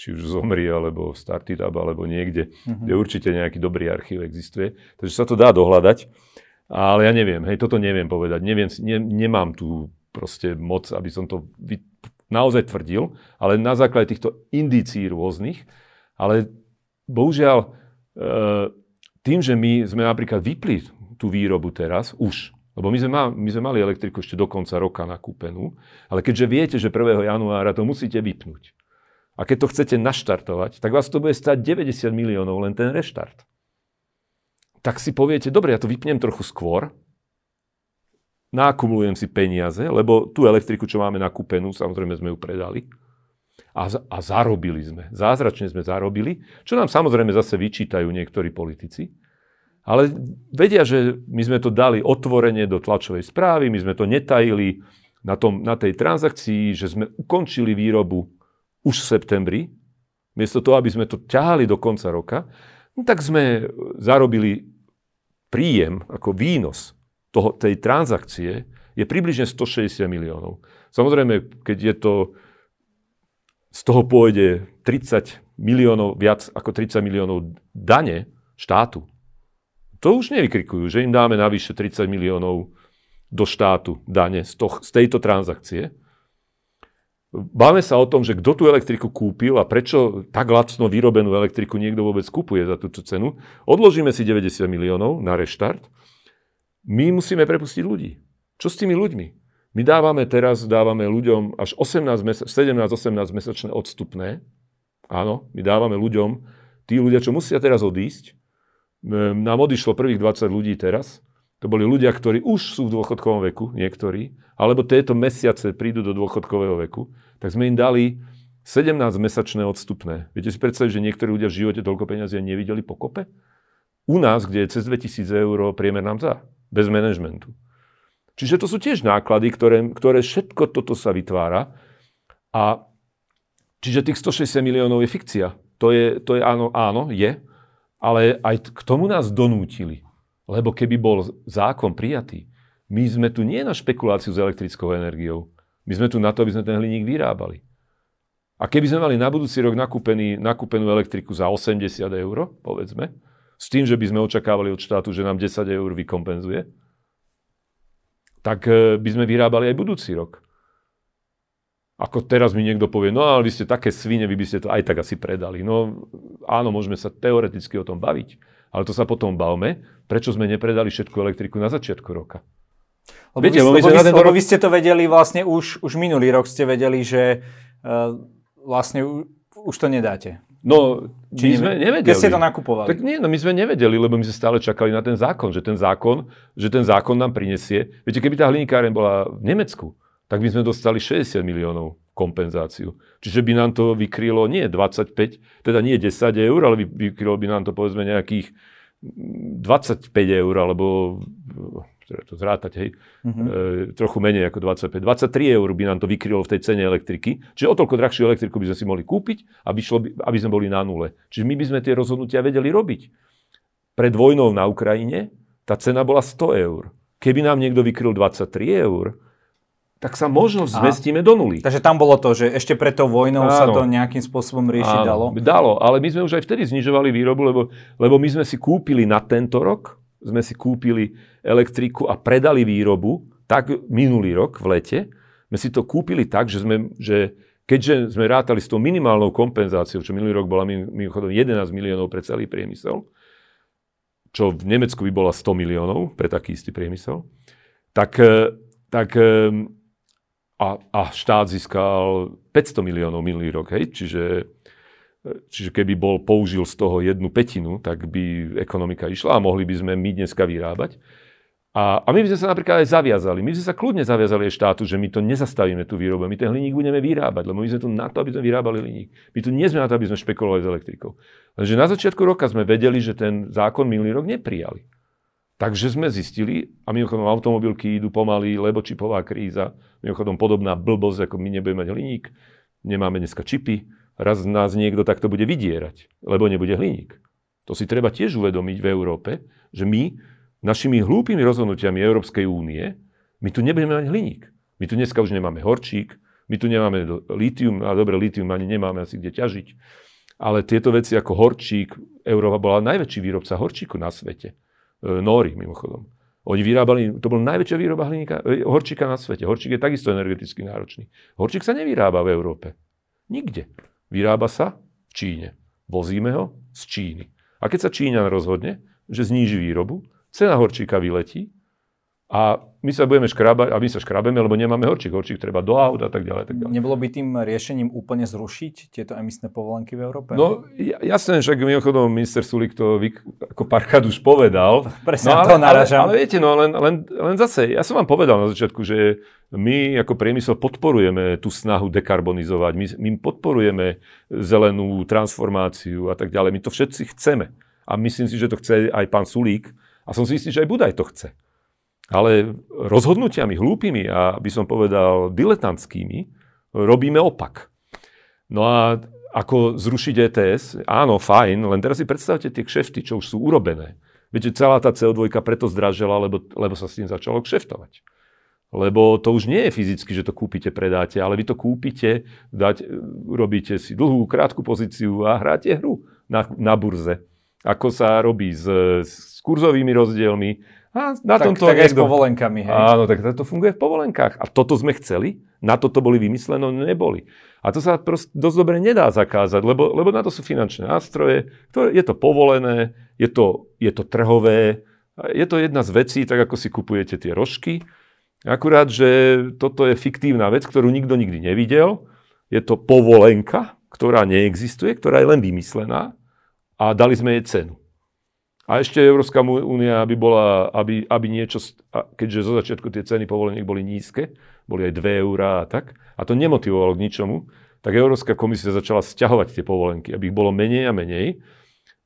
či už zomri, alebo Startup, alebo niekde, mm-hmm. kde určite nejaký dobrý archív existuje. Takže sa to dá dohľadať. Ale ja neviem, hej, toto neviem povedať. Neviem, ne, nemám tu proste moc, aby som to vy, naozaj tvrdil, ale na základe týchto indícií rôznych, ale bohužiaľ, e, tým, že my sme napríklad vypli tú výrobu teraz, už, lebo my sme, mal, my sme mali elektriku ešte do konca roka nakúpenú, ale keďže viete, že 1. januára to musíte vypnúť, a keď to chcete naštartovať, tak vás to bude stať 90 miliónov len ten reštart. Tak si poviete, dobre, ja to vypnem trochu skôr, nakumulujem si peniaze, lebo tú elektriku, čo máme nakúpenú, samozrejme sme ju predali, a, a zarobili sme. Zázračne sme zarobili, čo nám samozrejme zase vyčítajú niektorí politici. Ale vedia, že my sme to dali otvorene do tlačovej správy, my sme to netajili na, tom, na tej transakcii, že sme ukončili výrobu už v septembri, miesto toho, aby sme to ťahali do konca roka, no tak sme zarobili príjem ako výnos toho, tej transakcie je približne 160 miliónov. Samozrejme, keď je to z toho pôjde 30 miliónov, viac ako 30 miliónov dane štátu. To už nevykrikujú, že im dáme navyše 30 miliónov do štátu dane z, to, z tejto transakcie. Báme sa o tom, že kto tú elektriku kúpil a prečo tak lacno vyrobenú elektriku niekto vôbec kupuje za túto cenu. Odložíme si 90 miliónov na reštart. My musíme prepustiť ľudí. Čo s tými ľuďmi? My dávame teraz, dávame ľuďom až 17 17-18 mesačné odstupné. Áno, my dávame ľuďom, tí ľudia, čo musia teraz odísť, nám odišlo prvých 20 ľudí teraz, to boli ľudia, ktorí už sú v dôchodkovom veku, niektorí, alebo tieto mesiace prídu do dôchodkového veku, tak sme im dali 17-mesačné odstupné. Viete si predstaviť, že niektorí ľudia v živote toľko peniazí nevideli pokope? U nás, kde je cez 2000 eur priemerná mzda, bez manažmentu. Čiže to sú tiež náklady, ktoré, ktoré všetko toto sa vytvára. A čiže tých 160 miliónov je fikcia. To je, to je áno, áno, je. Ale aj k tomu nás donútili. Lebo keby bol zákon prijatý, my sme tu nie na špekuláciu s elektrickou energiou. My sme tu na to, aby sme ten hliník vyrábali. A keby sme mali na budúci rok nakúpený, nakúpenú elektriku za 80 eur, povedzme, s tým, že by sme očakávali od štátu, že nám 10 eur vykompenzuje, tak e, by sme vyrábali aj budúci rok. Ako teraz mi niekto povie, no ale vy ste také svine, vy by ste to aj tak asi predali. No áno, môžeme sa teoreticky o tom baviť, ale to sa potom bavme, prečo sme nepredali všetku elektriku na začiatku roka. Lebo, Viete, vy, lebo, vy, lebo rok... vy ste to vedeli vlastne už, už minulý rok ste vedeli, že uh, vlastne už to nedáte. No, Či my sme nevedeli. Keď ste to nakupovali? Tak nie, no my sme nevedeli, lebo my sme stále čakali na ten zákon, že ten zákon, že ten zákon nám prinesie. Viete, keby tá hliníkáren bola v Nemecku, tak by sme dostali 60 miliónov kompenzáciu. Čiže by nám to vykrylo nie 25, teda nie 10 eur, ale vykrylo by nám to povedzme nejakých 25 eur, alebo teda to zrátať, hej, uh-huh. e, trochu menej ako 25. 23 eur by nám to vykrylo v tej cene elektriky. Čiže o toľko drahšiu elektriku by sme si mohli kúpiť, aby, šlo, aby sme boli na nule. Čiže my by sme tie rozhodnutia vedeli robiť. Pred vojnou na Ukrajine tá cena bola 100 eur. Keby nám niekto vykryl 23 eur, tak sa možno zmestíme do nuly. Takže tam bolo to, že ešte pred tou vojnou Áno. sa to nejakým spôsobom riešiť Áno. dalo? Dalo, ale my sme už aj vtedy znižovali výrobu, lebo, lebo my sme si kúpili na tento rok sme si kúpili elektriku a predali výrobu, tak minulý rok v lete, sme si to kúpili tak, že, sme, že keďže sme rátali s tou minimálnou kompenzáciou, čo minulý rok bola mimochodom 11 miliónov pre celý priemysel, čo v Nemecku by bola 100 miliónov pre taký istý priemysel, tak, e, tak e, a, a štát získal 500 miliónov minulý rok, hej, čiže Čiže keby bol použil z toho jednu petinu, tak by ekonomika išla a mohli by sme my dneska vyrábať. A, a my by sme sa napríklad aj zaviazali. My by sme sa kľudne zaviazali aj štátu, že my to nezastavíme tú výrobu. My ten hliník budeme vyrábať, lebo my sme tu na to, aby sme vyrábali hliník. My tu nie sme na to, aby sme špekulovali s elektrikou. Lenže na začiatku roka sme vedeli, že ten zákon minulý rok neprijali. Takže sme zistili, a mimochodom automobilky idú pomaly, lebo čipová kríza, mimochodom podobná blbosť, ako my nebudeme mať hliník, nemáme dneska čipy, raz nás niekto takto bude vydierať, lebo nebude hliník. To si treba tiež uvedomiť v Európe, že my našimi hlúpými rozhodnutiami Európskej únie, my tu nebudeme mať hliník. My tu dneska už nemáme horčík, my tu nemáme litium, a dobre, litium ani nemáme asi kde ťažiť. Ale tieto veci ako horčík, Európa bola najväčší výrobca horčíku na svete. E, Nóri, mimochodom. Oni vyrábali, to bol najväčšia výroba hliníka, e, horčíka na svete. Horčík je takisto energeticky náročný. Horčík sa nevyrába v Európe. Nikde. Vyrába sa v Číne. Vozíme ho z Číny. A keď sa Číňan rozhodne, že zníži výrobu, cena horčíka vyletí a my sa budeme škrabať, a my sa škrabeme, lebo nemáme horčík. Horčík treba do aut a tak ďalej. Tak ďalej. Nebolo by tým riešením úplne zrušiť tieto emisné povolenky v Európe? No jasné, však mimochodom minister Sulik to vy, ako párkrát už povedal. *laughs* Presne no, ale, to naražam. Ale, ale viete, no len, len, len zase, ja som vám povedal na začiatku, že my ako priemysel podporujeme tú snahu dekarbonizovať, my, my podporujeme zelenú transformáciu a tak ďalej. My to všetci chceme. A myslím si, že to chce aj pán Sulík, a som si istý, že aj Budaj to chce. Ale rozhodnutiami hlúpými a by som povedal diletantskými robíme opak. No a ako zrušiť ETS? Áno, fajn, len teraz si predstavte tie kšefty, čo už sú urobené. Viete, celá tá CO2 preto zdražela, lebo, lebo sa s tým začalo kšeftovať. Lebo to už nie je fyzicky, že to kúpite, predáte, ale vy to kúpite, dať, robíte si dlhú, krátku pozíciu a hráte hru na, na burze. Ako sa robí s, s kurzovými rozdielmi. A na tak, tomto tak aj s povolenkami. Hej. Áno, tak to funguje v povolenkách. A toto sme chceli? Na toto boli vymyslené? No neboli. A to sa proste dosť dobre nedá zakázať, lebo, lebo na to sú finančné nástroje, ktoré, je to povolené, je to, je to trhové, je to jedna z vecí, tak ako si kupujete tie rožky. Akurát, že toto je fiktívna vec, ktorú nikto nikdy nevidel. Je to povolenka, ktorá neexistuje, ktorá je len vymyslená a dali sme jej cenu. A ešte Európska únia, aby, bola, aby, aby niečo, keďže zo začiatku tie ceny povoleniek boli nízke, boli aj 2 eurá a tak, a to nemotivovalo k ničomu, tak Európska komisia začala stiahovať tie povolenky, aby ich bolo menej a menej.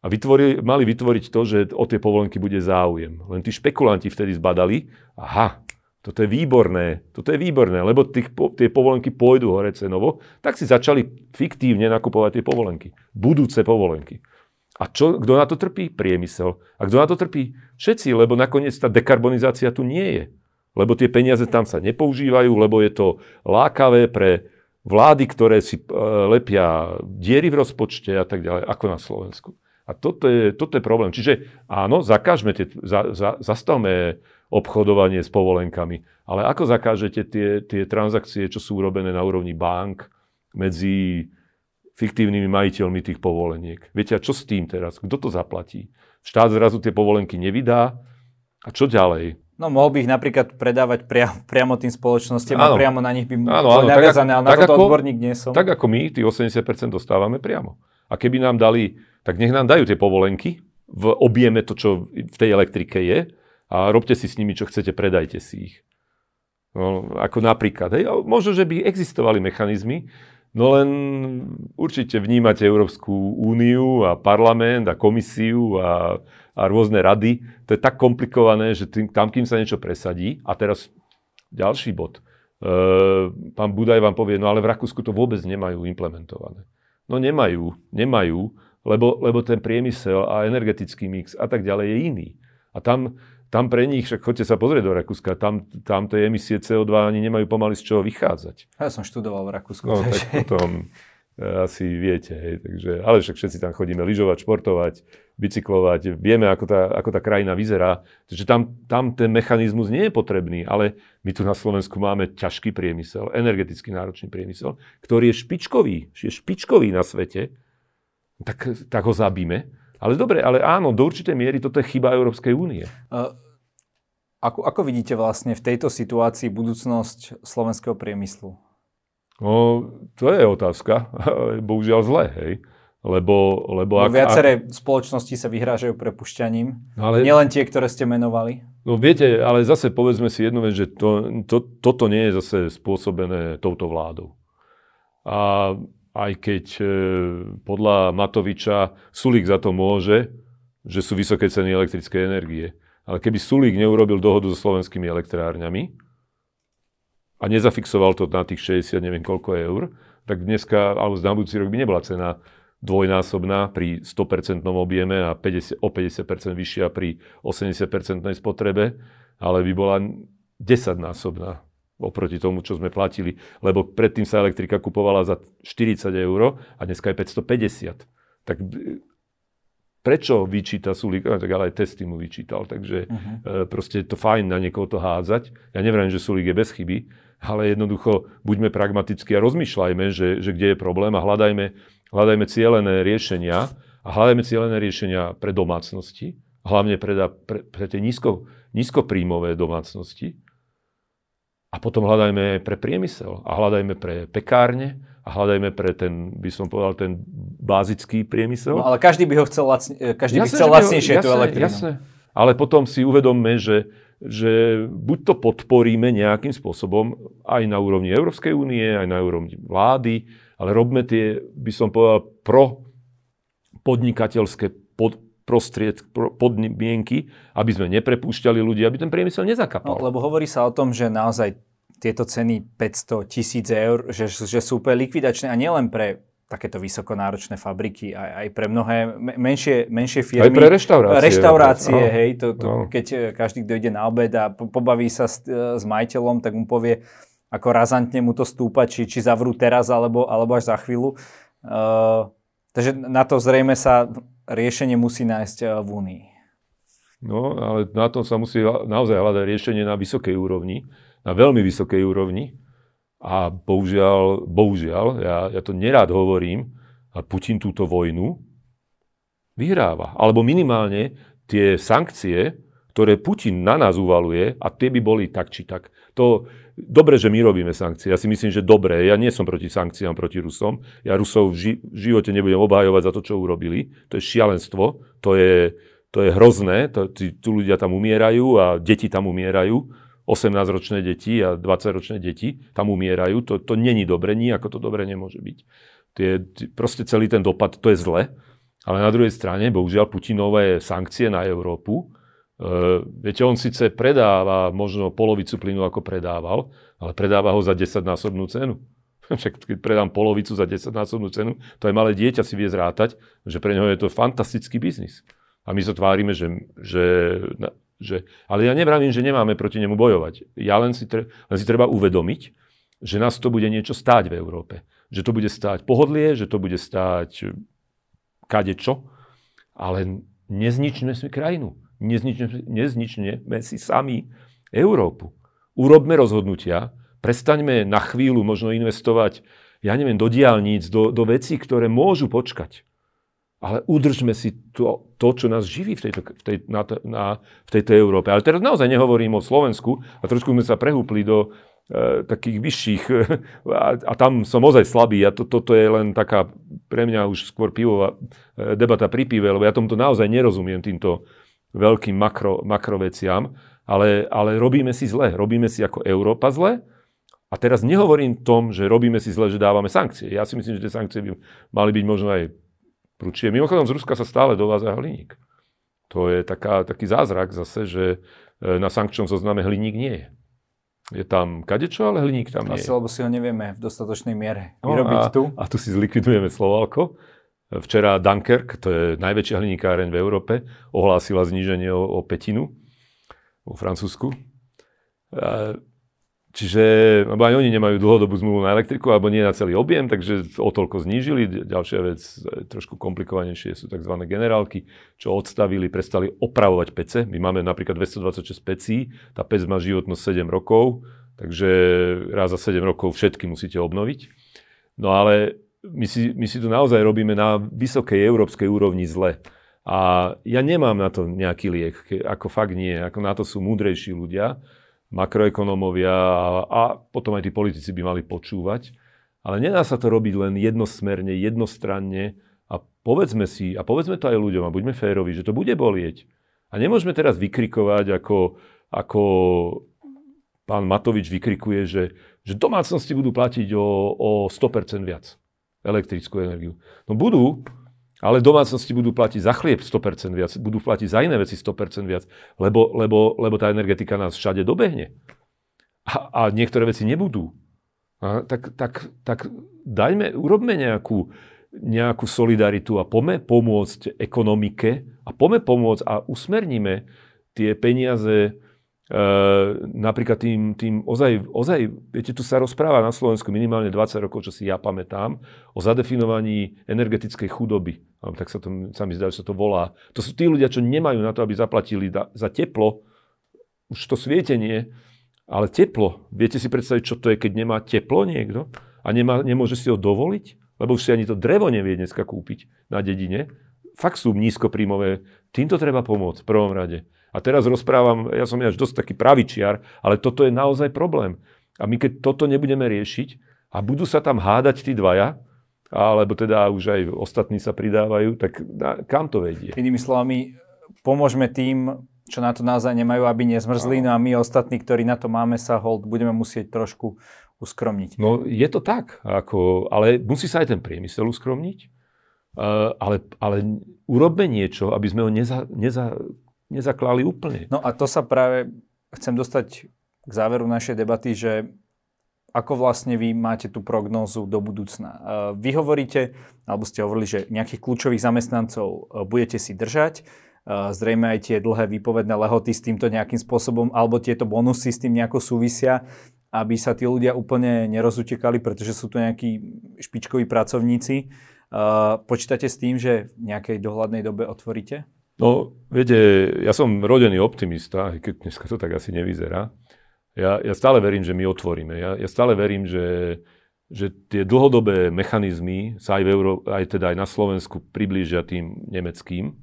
A vytvori, mali vytvoriť to, že o tie povolenky bude záujem. Len tí špekulanti vtedy zbadali, aha, toto je výborné, toto je výborné, lebo tých, tie povolenky pôjdu hore cenovo, tak si začali fiktívne nakupovať tie povolenky. Budúce povolenky. A čo, kto na to trpí? Priemysel. A kto na to trpí? Všetci, lebo nakoniec tá dekarbonizácia tu nie je. Lebo tie peniaze tam sa nepoužívajú, lebo je to lákavé pre vlády, ktoré si e, lepia diery v rozpočte a tak ďalej, ako na Slovensku. A toto je, toto je problém. Čiže áno, zakážme tie, za, za, zastavme obchodovanie s povolenkami, ale ako zakážete tie, tie transakcie, čo sú urobené na úrovni bank medzi fiktívnymi majiteľmi tých povoleniek. Viete, a čo s tým teraz? Kto to zaplatí? Štát zrazu tie povolenky nevydá. A čo ďalej? No mohol by ich napríklad predávať priamo, priamo tým spoločnostiam a priamo na nich by áno, áno, naviazané, ale na toto ako, odborník nie som. Tak ako my, tých 80% dostávame priamo. A keby nám dali, tak nech nám dajú tie povolenky v objeme to, čo v tej elektrike je a robte si s nimi, čo chcete, predajte si ich. No, ako napríklad. Hej, možno, že by existovali mechanizmy, No len určite vnímate Európsku úniu a parlament a komisiu a, a rôzne rady. To je tak komplikované, že tým, tam, kým sa niečo presadí, a teraz ďalší bod. E, pán Budaj vám povie, no ale v Rakúsku to vôbec nemajú implementované. No nemajú, nemajú, lebo, lebo ten priemysel a energetický mix a tak ďalej je iný. A tam tam pre nich, však chodte sa pozrieť do Rakúska, tam, tam tie emisie CO2 ani nemajú pomaly z čoho vychádzať. Ja som študoval v Rakúsku. No, tak potom eh, asi viete, hej, takže, ale však všetci tam chodíme lyžovať, športovať, bicyklovať, vieme, ako tá, ako tá krajina vyzerá, takže tam, tam ten mechanizmus nie je potrebný, ale my tu na Slovensku máme ťažký priemysel, energeticky náročný priemysel, ktorý je špičkový, je špičkový na svete, tak, tak ho zabíme ale dobre, ale áno, do určitej miery toto je chyba Európskej únie. Ako, ako vidíte vlastne v tejto situácii budúcnosť slovenského priemyslu? No, to je otázka. *laughs* Bohužiaľ zle, hej. Lebo, lebo ak, viaceré ak... spoločnosti sa vyhrážajú prepušťaním. Ale... Nielen tie, ktoré ste menovali. No viete, ale zase povedzme si jednu vec, že to, to, toto nie je zase spôsobené touto vládou. A aj keď e, podľa Matoviča Sulík za to môže, že sú vysoké ceny elektrickej energie. Ale keby Sulík neurobil dohodu so slovenskými elektrárňami a nezafixoval to na tých 60 neviem koľko eur, tak dneska, alebo z budúci rok by nebola cena dvojnásobná pri 100% objeme a 50, o 50% vyššia pri 80% spotrebe, ale by bola 10-násobná oproti tomu, čo sme platili. Lebo predtým sa elektrika kupovala za 40 eur a dneska je 550. Tak prečo vyčíta Sulík, tak ale aj testy mu vyčítal, takže uh-huh. proste je to fajn na niekoho to hádzať. Ja neviem, že Sulík je bez chyby, ale jednoducho buďme pragmatickí a rozmýšľajme, že, že kde je problém a hľadajme hľadajme cieľené riešenia a hľadajme cieľené riešenia pre domácnosti, hlavne pre, pre, pre tie nízko, nízkopríjmové domácnosti. A potom hľadajme pre priemysel a hľadajme pre pekárne a hľadajme pre ten, by som povedal, ten bázický priemysel. No ale každý by ho chcel, lacne, každý jasne, by chcel lacnejšie tú elektrínu. Jasne. Ale potom si uvedomme, že, že buď to podporíme nejakým spôsobom aj na úrovni Európskej únie, aj na úrovni vlády, ale robme tie, by som povedal, pro podnikateľské pod, prostried, podmienky, aby sme neprepúšťali ľudí, aby ten priemysel nezakapal. No, lebo hovorí sa o tom, že naozaj tieto ceny 500 tisíc eur, že, že sú úplne likvidačné a nielen pre takéto vysokonáročné fabriky, aj, aj pre mnohé menšie, menšie firmy. Aj pre reštaurácie. Reštaurácie, no, hej, to, to, no. keď eh, každý, kto ide na obed a pobaví sa s, eh, s majiteľom, tak mu povie, ako razantne mu to stúpa, či, či zavrú teraz alebo, alebo až za chvíľu. Uh, takže na to zrejme sa riešenie musí nájsť uh, v Únii. No, ale na tom sa musí naozaj hľadať riešenie na vysokej úrovni, na veľmi vysokej úrovni. A bohužiaľ, bohužiaľ, ja, ja to nerád hovorím, a Putin túto vojnu vyhráva. Alebo minimálne tie sankcie, ktoré Putin na nás uvaluje, a tie by boli tak či tak. To, dobre, že my robíme sankcie. Ja si myslím, že dobre. Ja nie som proti sankciám proti Rusom. Ja Rusov v, ži- v živote nebudem obhajovať za to, čo urobili. To je šialenstvo. To je, to je hrozné. To, tí, tí ľudia tam umierajú a deti tam umierajú. 18-ročné deti a 20-ročné deti tam umierajú. To, to není dobre, ako to dobre nemôže byť. Tie, proste celý ten dopad, to je zle. Ale na druhej strane, bohužiaľ, Putinové sankcie na Európu, Uh, viete, on síce predáva možno polovicu plynu, ako predával, ale predáva ho za 10-násobnú cenu. *laughs* Však keď predám polovicu za 10-násobnú cenu, to aj malé dieťa si vie zrátať, že pre neho je to fantastický biznis. A my sa tvárime, že, že, že... Ale ja nevravím, že nemáme proti nemu bojovať. Ja len si, tre, len si treba uvedomiť, že nás to bude niečo stáť v Európe. Že to bude stáť pohodlie, že to bude stáť kadečo, ale nezničme si krajinu nezničneme si sami Európu. Urobme rozhodnutia, prestaňme na chvíľu možno investovať, ja neviem, do diálnic, do, do vecí, ktoré môžu počkať. Ale udržme si to, to čo nás živí v tejto, v, tej, na, na, v tejto Európe. Ale teraz naozaj nehovorím o Slovensku a trošku sme sa prehúpli do e, takých vyšších *laughs* a, a tam som ozaj slabý a to, toto je len taká pre mňa už skôr pivová e, debata pri pive, lebo ja tomto naozaj nerozumiem týmto, veľkým makro, makroveciam, ale, ale robíme si zle. Robíme si ako Európa zle. A teraz nehovorím tom, že robíme si zle, že dávame sankcie. Ja si myslím, že tie sankcie by mali byť možno aj prúčie. Mimochodom, z Ruska sa stále dováza hliník. To je taká, taký zázrak zase, že e, na sankčnom zozname hliník nie je. Je tam kadečo, ale hliník tam nie Asi, je. lebo si ho nevieme v dostatočnej miere vyrobiť no a, tu. A tu si zlikvidujeme Slovalko. Včera Dunkirk, to je najväčšia hliníkáreň v Európe, ohlásila zníženie o, o petinu vo Francúzsku. Čiže, lebo aj oni nemajú dlhodobú zmluvu na elektriku, alebo nie na celý objem, takže o toľko znížili. Ďalšia vec, trošku komplikovanejšie, sú tzv. generálky, čo odstavili, prestali opravovať pece. My máme napríklad 226 pecí, tá pec má životnosť 7 rokov, takže raz za 7 rokov všetky musíte obnoviť. No ale my si, my si tu naozaj robíme na vysokej európskej úrovni zle. A ja nemám na to nejaký liek, ako fakt nie. Ako na to sú múdrejší ľudia, makroekonómovia a, a potom aj tí politici by mali počúvať. Ale nedá sa to robiť len jednosmerne, jednostranne a povedzme si, a povedzme to aj ľuďom a buďme férovi, že to bude bolieť. A nemôžeme teraz vykrikovať, ako, ako pán Matovič vykrikuje, že, že domácnosti budú platiť o, o 100% viac elektrickú energiu. No budú, ale domácnosti budú platiť za chlieb 100% viac, budú platiť za iné veci 100% viac, lebo, lebo, lebo tá energetika nás všade dobehne. A, a niektoré veci nebudú. A, tak, tak, tak dajme, urobme nejakú, nejakú solidaritu a poďme pomôcť ekonomike a poďme pomôcť a usmerníme tie peniaze E, napríklad tým, tým ozaj, ozaj, viete, tu sa rozpráva na Slovensku minimálne 20 rokov, čo si ja pamätám, o zadefinovaní energetickej chudoby. Tak sa, to, sa mi zdá, že sa to volá. To sú tí ľudia, čo nemajú na to, aby zaplatili za teplo, už to svietenie, ale teplo. Viete si predstaviť, čo to je, keď nemá teplo niekto a nemá, nemôže si ho dovoliť? Lebo už si ani to drevo nevie dneska kúpiť na dedine. Fakt sú nízkopríjmové. Týmto treba pomôcť v prvom rade. A teraz rozprávam, ja som až dosť taký pravičiar, ale toto je naozaj problém. A my keď toto nebudeme riešiť a budú sa tam hádať tí dvaja, alebo teda už aj ostatní sa pridávajú, tak na, kam to vedie? Inými slovami, pomôžeme tým, čo na to naozaj nemajú, aby nezmrzli, no a my ostatní, ktorí na to máme, sa hold budeme musieť trošku uskromniť. No je to tak, ako, ale musí sa aj ten priemysel uskromniť, uh, ale, ale urobme niečo, aby sme ho neza, neza, nezaklali úplne. No a to sa práve chcem dostať k záveru našej debaty, že ako vlastne vy máte tú prognózu do budúcna. Vy hovoríte, alebo ste hovorili, že nejakých kľúčových zamestnancov e, budete si držať, e, zrejme aj tie dlhé výpovedné lehoty s týmto nejakým spôsobom, alebo tieto bonusy s tým nejako súvisia, aby sa tí ľudia úplne nerozutekali, pretože sú to nejakí špičkoví pracovníci. E, počítate s tým, že v nejakej dohľadnej dobe otvoríte? No, viete, ja som rodený optimista, aj keď dneska to tak asi nevyzerá. Ja, ja stále verím, že my otvoríme. Ja, ja stále verím, že, že tie dlhodobé mechanizmy sa aj, v Euró- aj teda aj na Slovensku priblížia tým nemeckým.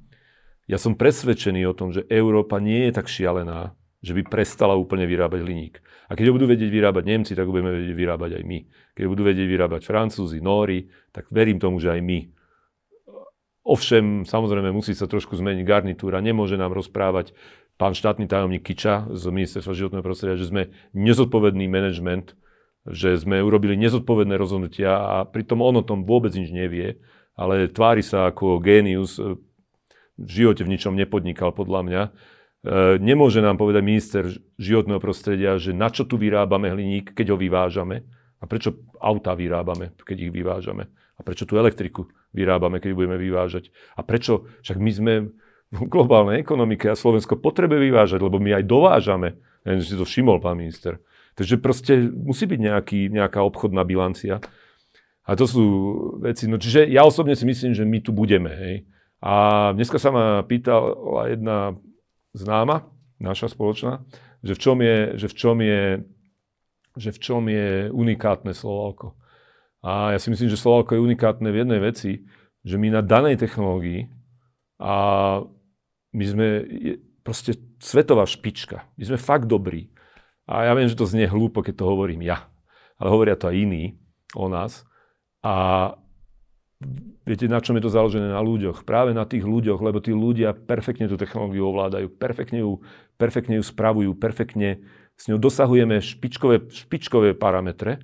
Ja som presvedčený o tom, že Európa nie je tak šialená, že by prestala úplne vyrábať hliník. A keď ho budú vedieť vyrábať Nemci, tak ho budeme vedieť vyrábať aj my. Keď ho budú vedieť vyrábať Francúzi, Nóri, tak verím tomu, že aj my. Ovšem, samozrejme, musí sa trošku zmeniť garnitúra. Nemôže nám rozprávať pán štátny tajomník Kiča z Ministerstva životného prostredia, že sme nezodpovedný manažment, že sme urobili nezodpovedné rozhodnutia a pritom on o tom vôbec nič nevie, ale tvári sa ako génius, v živote v ničom nepodnikal podľa mňa. E, nemôže nám povedať minister životného prostredia, že na čo tu vyrábame hliník, keď ho vyvážame a prečo auta vyrábame, keď ich vyvážame a prečo tú elektriku vyrábame, keď budeme vyvážať. A prečo? Však my sme v globálnej ekonomike a Slovensko potrebuje vyvážať, lebo my aj dovážame. Neviem, že si to všimol, pán minister. Takže proste musí byť nejaký, nejaká obchodná bilancia. A to sú veci, no čiže ja osobne si myslím, že my tu budeme. Hej. A dneska sa ma pýtala jedna známa, naša spoločná, že v čom je, že v čom je, že v čom je unikátne Slovalko. A ja si myslím, že Slovalko je unikátne v jednej veci, že my na danej technológii a my sme proste svetová špička. My sme fakt dobrí. A ja viem, že to znie hlúpo, keď to hovorím ja. Ale hovoria to aj iní o nás. A viete, na čom je to založené? Na ľuďoch. Práve na tých ľuďoch, lebo tí ľudia perfektne tú technológiu ovládajú, perfektne ju, perfektne ju spravujú, perfektne s ňou dosahujeme špičkové, špičkové parametre.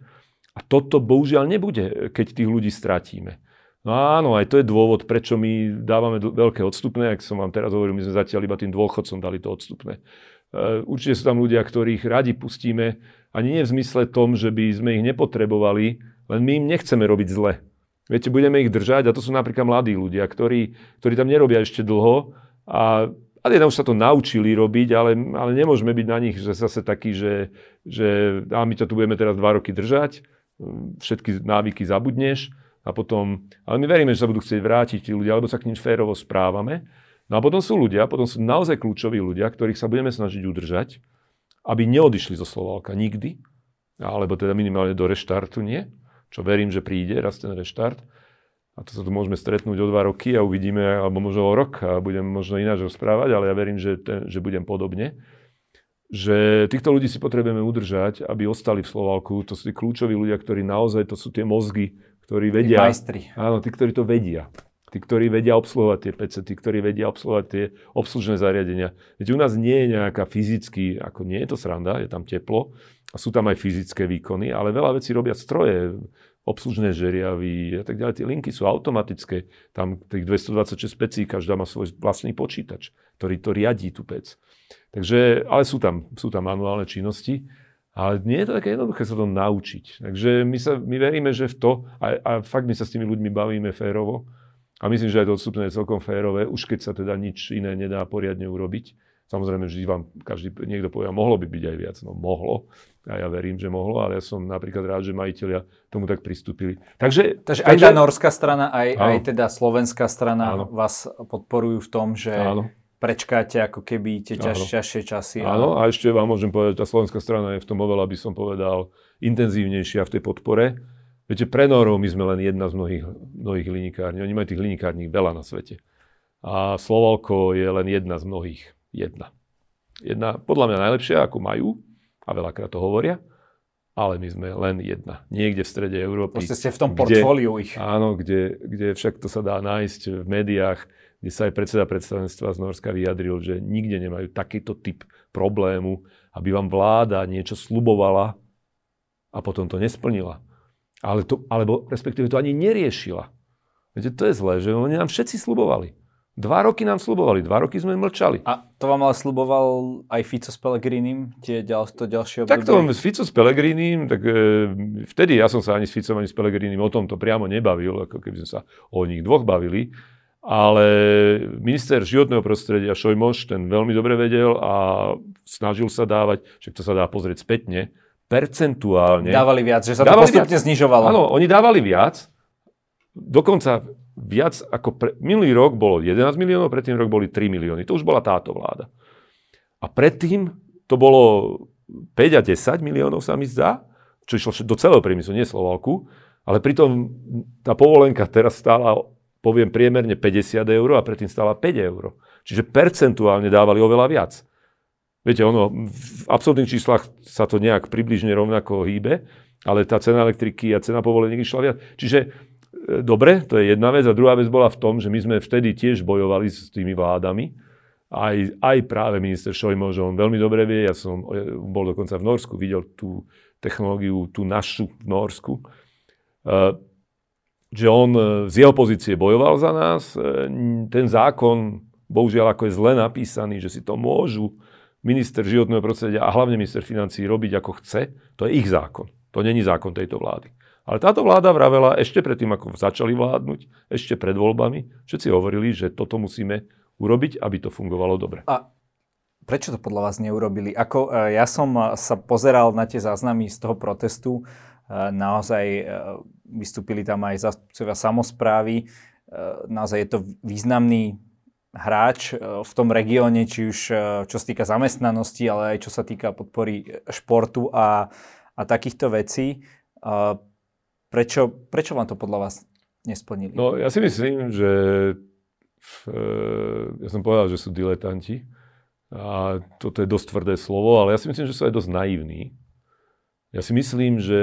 A toto bohužiaľ nebude, keď tých ľudí stratíme. No áno, aj to je dôvod, prečo my dávame veľké odstupné, ak som vám teraz hovoril, my sme zatiaľ iba tým dôchodcom dali to odstupné. E, určite sú tam ľudia, ktorých radi pustíme, ani nie v zmysle tom, že by sme ich nepotrebovali, len my im nechceme robiť zle. Viete, budeme ich držať a to sú napríklad mladí ľudia, ktorí, ktorí tam nerobia ešte dlho a a teda už sa to naučili robiť, ale, ale nemôžeme byť na nich že zase takí, že, že a my to tu budeme teraz dva roky držať všetky návyky zabudneš a potom, ale my veríme, že sa budú chcieť vrátiť tí ľudia, alebo sa k ním férovo správame. No a potom sú ľudia, potom sú naozaj kľúčoví ľudia, ktorých sa budeme snažiť udržať, aby neodišli zo Slovalka nikdy, alebo teda minimálne do reštartu nie, čo verím, že príde raz ten reštart. A to sa tu môžeme stretnúť o dva roky a uvidíme, alebo možno o rok a budem možno ináč rozprávať, ale ja verím, že, ten, že budem podobne že týchto ľudí si potrebujeme udržať, aby ostali v Slovalku. To sú tí kľúčoví ľudia, ktorí naozaj, to sú tie mozgy, ktorí vedia. Tí majstri. Áno, tí, ktorí to vedia. tí, ktorí vedia obsluhovať tie PC, tí, ktorí vedia obsluhovať tie obslužné zariadenia. Veď u nás nie je nejaká fyzicky, ako nie je to sranda, je tam teplo a sú tam aj fyzické výkony, ale veľa vecí robia stroje, obslužné žeriavy a tak ďalej. Tie linky sú automatické. Tam tých 226 pecí, každá má svoj vlastný počítač, ktorý to riadí tú pec. Takže, ale sú tam, sú tam manuálne činnosti. Ale nie je to také jednoduché sa to naučiť. Takže my, sa, my veríme, že v to, a, a fakt my sa s tými ľuďmi bavíme férovo, a myslím, že aj to odstupné je celkom férové, už keď sa teda nič iné nedá poriadne urobiť. Samozrejme, vždy vám každý, niekto povie, mohlo by byť aj viac. No mohlo. A ja verím, že mohlo, ale ja som napríklad rád, že majiteľia tomu tak pristúpili. Takže, takže aj tá norská strana, aj, aj teda slovenská strana áno. vás podporujú v tom, že áno prečkáte ako keby tie ťaž, ťažšie časy. Áno, a ešte vám môžem povedať, tá slovenská strana je v tom oveľa, by som povedal, intenzívnejšia v tej podpore. Viete, pre Norov my sme len jedna z mnohých, mnohých linikární. Oni majú tých linikární veľa na svete. A Slovalko je len jedna z mnohých. Jedna. Jedna, podľa mňa najlepšia, ako majú, a veľakrát to hovoria, ale my sme len jedna. Niekde v strede Európy. Proste ste v tom portfóliu ich. Áno, kde, kde však to sa dá nájsť v médiách kde sa aj predseda predstavenstva z Norska vyjadril, že nikde nemajú takýto typ problému, aby vám vláda niečo slubovala a potom to nesplnila. Ale to, alebo respektíve to ani neriešila. Viete, to je zlé, že oni nám všetci slubovali. Dva roky nám slubovali, dva roky sme mlčali. A to vám ale sluboval aj Fico s Pelegrínim, tie ďal, to ďalšie obdobie? Tak to s Fico s Pelegrínim, tak e, vtedy ja som sa ani s Ficom, ani s Pelegrínim o tomto priamo nebavil, ako keby sme sa o nich dvoch bavili. Ale minister životného prostredia Šojmoš ten veľmi dobre vedel a snažil sa dávať, však to sa dá pozrieť spätne, percentuálne. Dávali viac, že sa to postupne viac. znižovalo. Áno, oni dávali viac, dokonca viac ako pre, minulý rok bolo 11 miliónov, predtým rok boli 3 milióny. To už bola táto vláda. A predtým to bolo 5 a 10 miliónov sa mi zdá, čo išlo do celého priemyslu, nie Slovalku, ale pritom tá povolenka teraz stála poviem priemerne 50 eur a predtým stala 5 eur. Čiže percentuálne dávali oveľa viac. Viete, ono, v absolútnych číslach sa to nejak približne rovnako hýbe, ale tá cena elektriky a cena povoleniek išla viac. Čiže e, dobre, to je jedna vec. A druhá vec bola v tom, že my sme vtedy tiež bojovali s tými vládami. Aj, aj práve minister Šojmo, že on veľmi dobre vie, ja som e, bol dokonca v Norsku, videl tú technológiu, tú našu v Norsku. Uh, že on e, z jeho pozície bojoval za nás. E, ten zákon, bohužiaľ, ako je zle napísaný, že si to môžu minister životného prostredia a hlavne minister financí robiť ako chce, to je ich zákon. To není zákon tejto vlády. Ale táto vláda vravela ešte predtým, ako začali vládnuť, ešte pred voľbami, všetci hovorili, že toto musíme urobiť, aby to fungovalo dobre. A prečo to podľa vás neurobili? Ako, e, ja som sa pozeral na tie záznamy z toho protestu naozaj e, vystúpili tam aj zastupcovia samozprávy. E, naozaj je to významný hráč e, v tom regióne, či už čo sa týka zamestnanosti, ale aj čo sa týka podpory športu a, a takýchto vecí. Prečo, prečo vám to podľa vás nesplnili? No, ja si myslím, že v, ja som povedal, že sú diletanti a toto je dosť tvrdé slovo, ale ja si myslím, že sú aj dosť naivní. Ja si myslím, že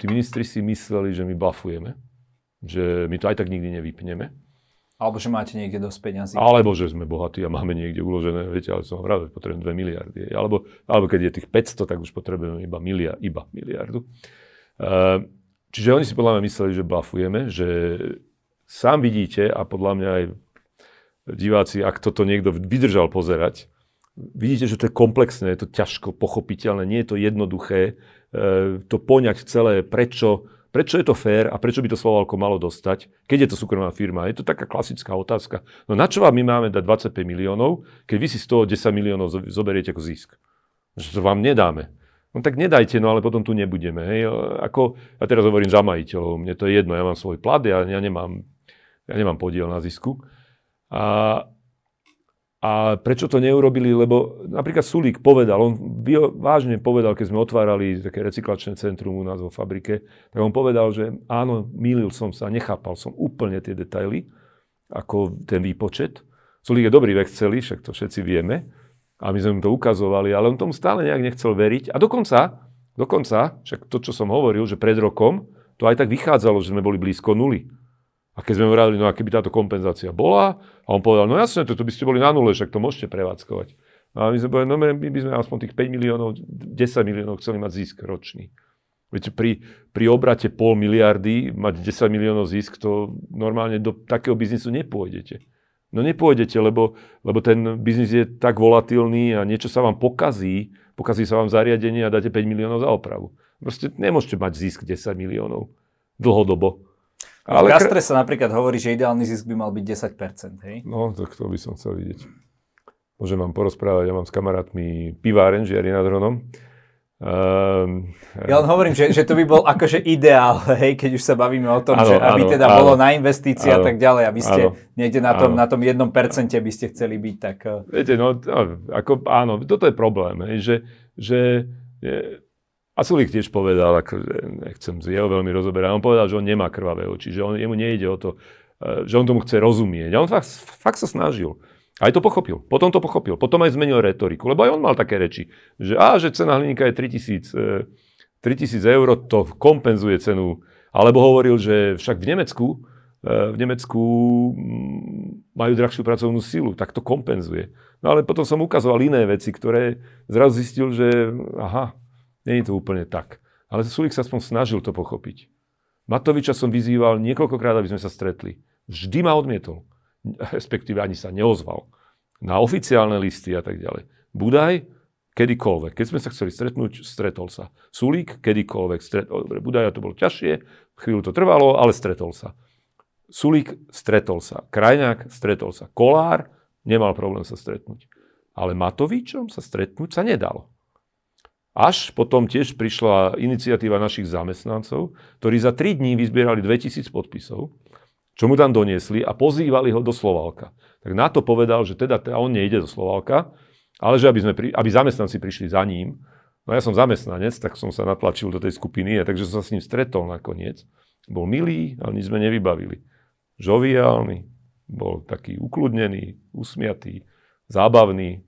tí ministri si mysleli, že my blafujeme, že my to aj tak nikdy nevypneme. Alebo že máte niekde dosť peňazí. Alebo že sme bohatí a máme niekde uložené, viete, ale som hovoril, potrebujem 2 miliardy. Alebo, alebo keď je tých 500, tak už potrebujeme iba, miliard, iba miliardu. Uh, čiže oni si podľa mňa mysleli, že blafujeme, že sám vidíte a podľa mňa aj diváci, ak toto niekto vydržal pozerať, vidíte, že to je komplexné, je to ťažko pochopiteľné, nie je to jednoduché to poňať celé, prečo, prečo je to fér a prečo by to Slovalko malo dostať, keď je to súkromná firma. Je to taká klasická otázka. No na čo vám my máme dať 25 miliónov, keď vy si z toho 10 miliónov zoberiete ako zisk? Že to vám nedáme. No tak nedajte, no ale potom tu nebudeme. Hej. Ako, ja teraz hovorím za majiteľov, mne to je jedno, ja mám svoj plat, ja, ja, nemám, ja nemám podiel na zisku. A, a prečo to neurobili? Lebo napríklad Sulík povedal, on vážne povedal, keď sme otvárali také recyklačné centrum u nás vo fabrike, tak on povedal, že áno, mýlil som sa, nechápal som úplne tie detaily, ako ten výpočet. Sulík je dobrý v Exceli, však to všetci vieme. A my sme mu to ukazovali, ale on tomu stále nejak nechcel veriť. A dokonca, dokonca, však to, čo som hovoril, že pred rokom, to aj tak vychádzalo, že sme boli blízko nuly. A keď sme hovorili, no a keby táto kompenzácia bola, a on povedal, no jasne, to, to by ste boli na nule, však to môžete prevádzkovať. A my sme povedali, no my by sme aspoň tých 5 miliónov, 10 miliónov chceli mať zisk ročný. Viete, pri, pri obrate pol miliardy mať 10 miliónov zisk, to normálne do takého biznisu nepôjdete. No nepôjdete, lebo, lebo ten biznis je tak volatilný a niečo sa vám pokazí, pokazí sa vám zariadenie a dáte 5 miliónov za opravu. Proste nemôžete mať zisk 10 miliónov dlhodobo. Ale v gastre sa napríklad hovorí, že ideálny zisk by mal byť 10%, hej? No, tak to by som chcel vidieť. Môžem vám porozprávať, ja mám s kamarátmi piváren, žiari nad Hronom. Um, ja len hovorím, že, že to by bol akože ideál, hej, keď už sa bavíme o tom, áno, že aby áno, teda áno, bolo na investície áno, a tak ďalej a vy ste áno, niekde na tom, áno. na tom jednom percente by ste chceli byť, tak... Eh. Viete, no, ako, áno, toto je problém, hej, že, že je, a Sulík tiež povedal, akože nechcem jeho veľmi rozoberať, on povedal, že on nemá krvavé oči, že on, jemu nejde o to, e, že on tomu chce rozumieť. A on fakt, fakt sa snažil. Aj to pochopil. Potom to pochopil. Potom aj zmenil retoriku. Lebo aj on mal také reči, že, á, že cena hliníka je 3000, 3000 e, eur, to kompenzuje cenu. Alebo hovoril, že však v Nemecku, e, v Nemecku mm, majú drahšiu pracovnú silu, tak to kompenzuje. No ale potom som ukazoval iné veci, ktoré zrazu zistil, že aha, je to úplne tak. Ale Sulik sa aspoň snažil to pochopiť. Matoviča som vyzýval niekoľkokrát, aby sme sa stretli. Vždy ma odmietol. Respektíve ani sa neozval. Na oficiálne listy a tak ďalej. Budaj, kedykoľvek. Keď sme sa chceli stretnúť, stretol sa. Sulík, kedykoľvek. Dobre, Budaja to bolo ťažšie, chvíľu to trvalo, ale stretol sa. Sulík stretol sa. Krajňák stretol sa. Kolár nemal problém sa stretnúť. Ale Matovičom sa stretnúť sa nedalo. Až potom tiež prišla iniciatíva našich zamestnancov, ktorí za 3 dní vyzbierali 2000 podpisov, čo mu tam doniesli a pozývali ho do Slovalka. Tak na to povedal, že teda, teda on nejde do Slovalka, ale že aby, sme aby zamestnanci prišli za ním. No ja som zamestnanec, tak som sa natlačil do tej skupiny, a takže som sa s ním stretol nakoniec. Bol milý, ale nič sme nevybavili. Žoviálny, bol taký ukludnený, usmiatý, zábavný,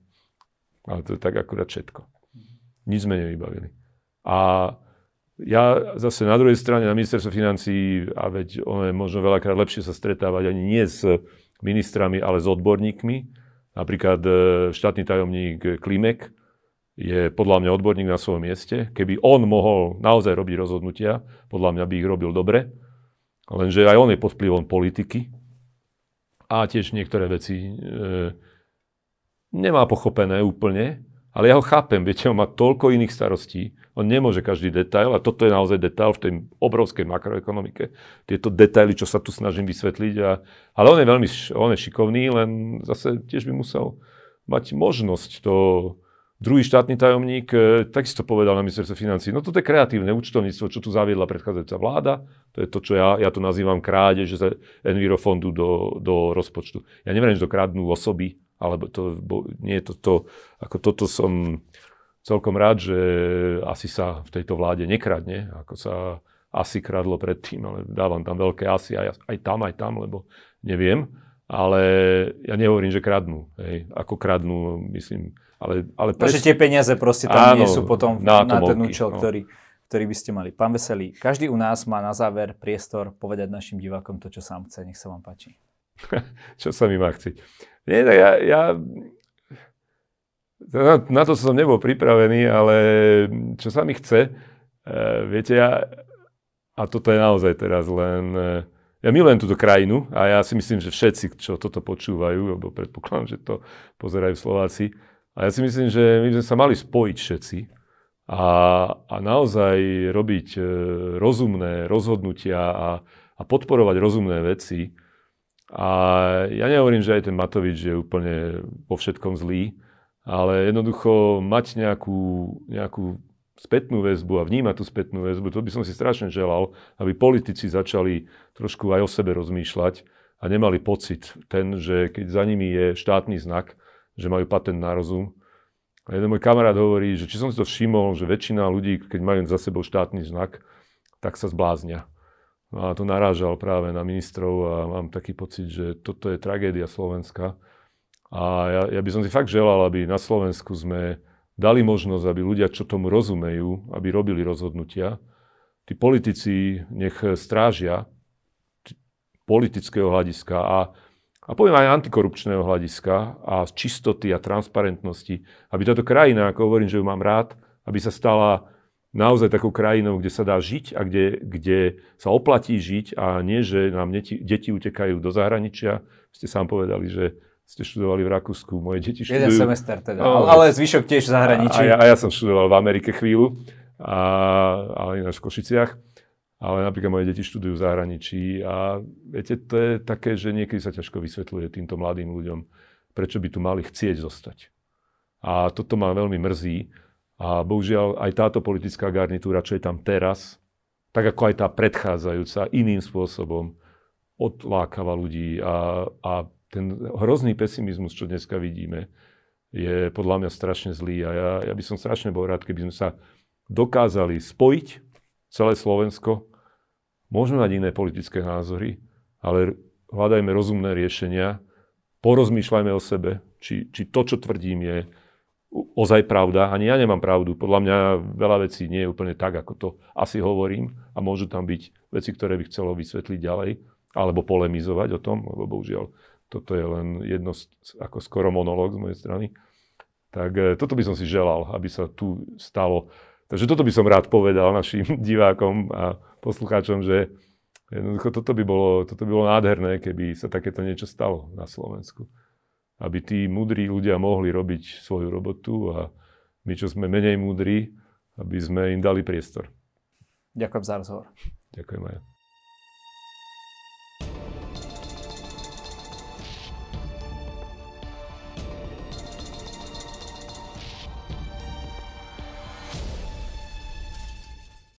ale to je tak akurát všetko. Nič sme nevybavili. A ja zase na druhej strane na ministerstvo financí, a veď ono je možno veľakrát lepšie sa stretávať ani nie s ministrami, ale s odborníkmi. Napríklad e, štátny tajomník Klimek je podľa mňa odborník na svojom mieste. Keby on mohol naozaj robiť rozhodnutia, podľa mňa by ich robil dobre. Lenže aj on je pod vplyvom politiky a tiež niektoré veci e, nemá pochopené úplne. Ale ja ho chápem, viete, on má toľko iných starostí, on nemôže každý detail, a toto je naozaj detail v tej obrovskej makroekonomike. Tieto detaily, čo sa tu snažím vysvetliť. A, ale on je veľmi on je šikovný, len zase tiež by musel mať možnosť to... Druhý štátny tajomník e, takisto povedal na ministerstve financí, no toto je kreatívne účtovníctvo, čo tu zaviedla predchádzajúca vláda, to je to, čo ja, ja to nazývam krádež z Envirofondu do, do rozpočtu. Ja neviem, že to kradnú osoby, alebo to, bo, nie je to to, ako toto som celkom rád, že asi sa v tejto vláde nekradne, ako sa asi kradlo predtým, ale dávam tam veľké asi aj, aj tam, aj tam, lebo neviem. Ale ja nehovorím, že kradnú. Hej. Ako kradnú, myslím. Ale, ale pres... tie peniaze proste tam Áno, nie sú potom na, na ten účel, no. ktorý, ktorý by ste mali. Pán Veselý, každý u nás má na záver priestor povedať našim divákom to, čo sám chce. Nech sa vám páči. *laughs* čo sa mi má chcieť. Nie, tak ja, ja na, na to som nebol pripravený, ale čo sa mi chce, uh, viete, ja, a toto je naozaj teraz len, uh, ja milujem túto krajinu a ja si myslím, že všetci, čo toto počúvajú, lebo predpokladám, že to pozerajú Slováci, a ja si myslím, že my sme sa mali spojiť všetci a, a naozaj robiť uh, rozumné rozhodnutia a, a podporovať rozumné veci. A ja nehovorím, že aj ten Matovič je úplne vo všetkom zlý, ale jednoducho mať nejakú, nejakú spätnú väzbu a vnímať tú spätnú väzbu, to by som si strašne želal, aby politici začali trošku aj o sebe rozmýšľať a nemali pocit ten, že keď za nimi je štátny znak, že majú patent na rozum. A jeden môj kamarát hovorí, že či som si to všimol, že väčšina ľudí, keď majú za sebou štátny znak, tak sa zbláznia. No a to narážal práve na ministrov a mám taký pocit, že toto je tragédia Slovenska. A ja, ja by som si fakt želal, aby na Slovensku sme dali možnosť, aby ľudia, čo tomu rozumejú, aby robili rozhodnutia. Tí politici nech strážia politického hľadiska a, a poviem aj antikorupčného hľadiska a čistoty a transparentnosti, aby táto krajina, ako hovorím, že ju mám rád, aby sa stala naozaj takou krajinou, kde sa dá žiť a kde, kde sa oplatí žiť a nie, že nám deti, deti utekajú do zahraničia. Ste sám povedali, že ste študovali v Rakúsku, moje deti študujú... Jeden semester teda, no, ale zvyšok tiež v zahraničí. A, a, ja, a ja som študoval v Amerike chvíľu, a, ale ináč v Košiciach. Ale napríklad moje deti študujú v zahraničí a viete, to je také, že niekedy sa ťažko vysvetľuje týmto mladým ľuďom, prečo by tu mali chcieť zostať. A toto ma veľmi mrzí, a bohužiaľ aj táto politická garnitúra, čo je tam teraz, tak ako aj tá predchádzajúca, iným spôsobom odlákava ľudí a, a ten hrozný pesimizmus, čo dneska vidíme, je podľa mňa strašne zlý a ja, ja by som strašne bol rád, keby sme sa dokázali spojiť celé Slovensko. Môžeme mať iné politické názory, ale hľadajme rozumné riešenia, porozmýšľajme o sebe, či, či to, čo tvrdím, je ozaj pravda. Ani ja nemám pravdu. Podľa mňa veľa vecí nie je úplne tak, ako to asi hovorím. A môžu tam byť veci, ktoré by chcelo vysvetliť ďalej. Alebo polemizovať o tom, lebo bohužiaľ toto je len jedno, ako skoro monológ z mojej strany. Tak e, toto by som si želal, aby sa tu stalo. Takže toto by som rád povedal našim *laughs* divákom a poslucháčom, že jednoducho toto by bolo, toto by bolo nádherné, keby sa takéto niečo stalo na Slovensku aby tí mudrí ľudia mohli robiť svoju robotu a my, čo sme menej múdri, aby sme im dali priestor. Ďakujem za rozhovor. Ďakujem aj.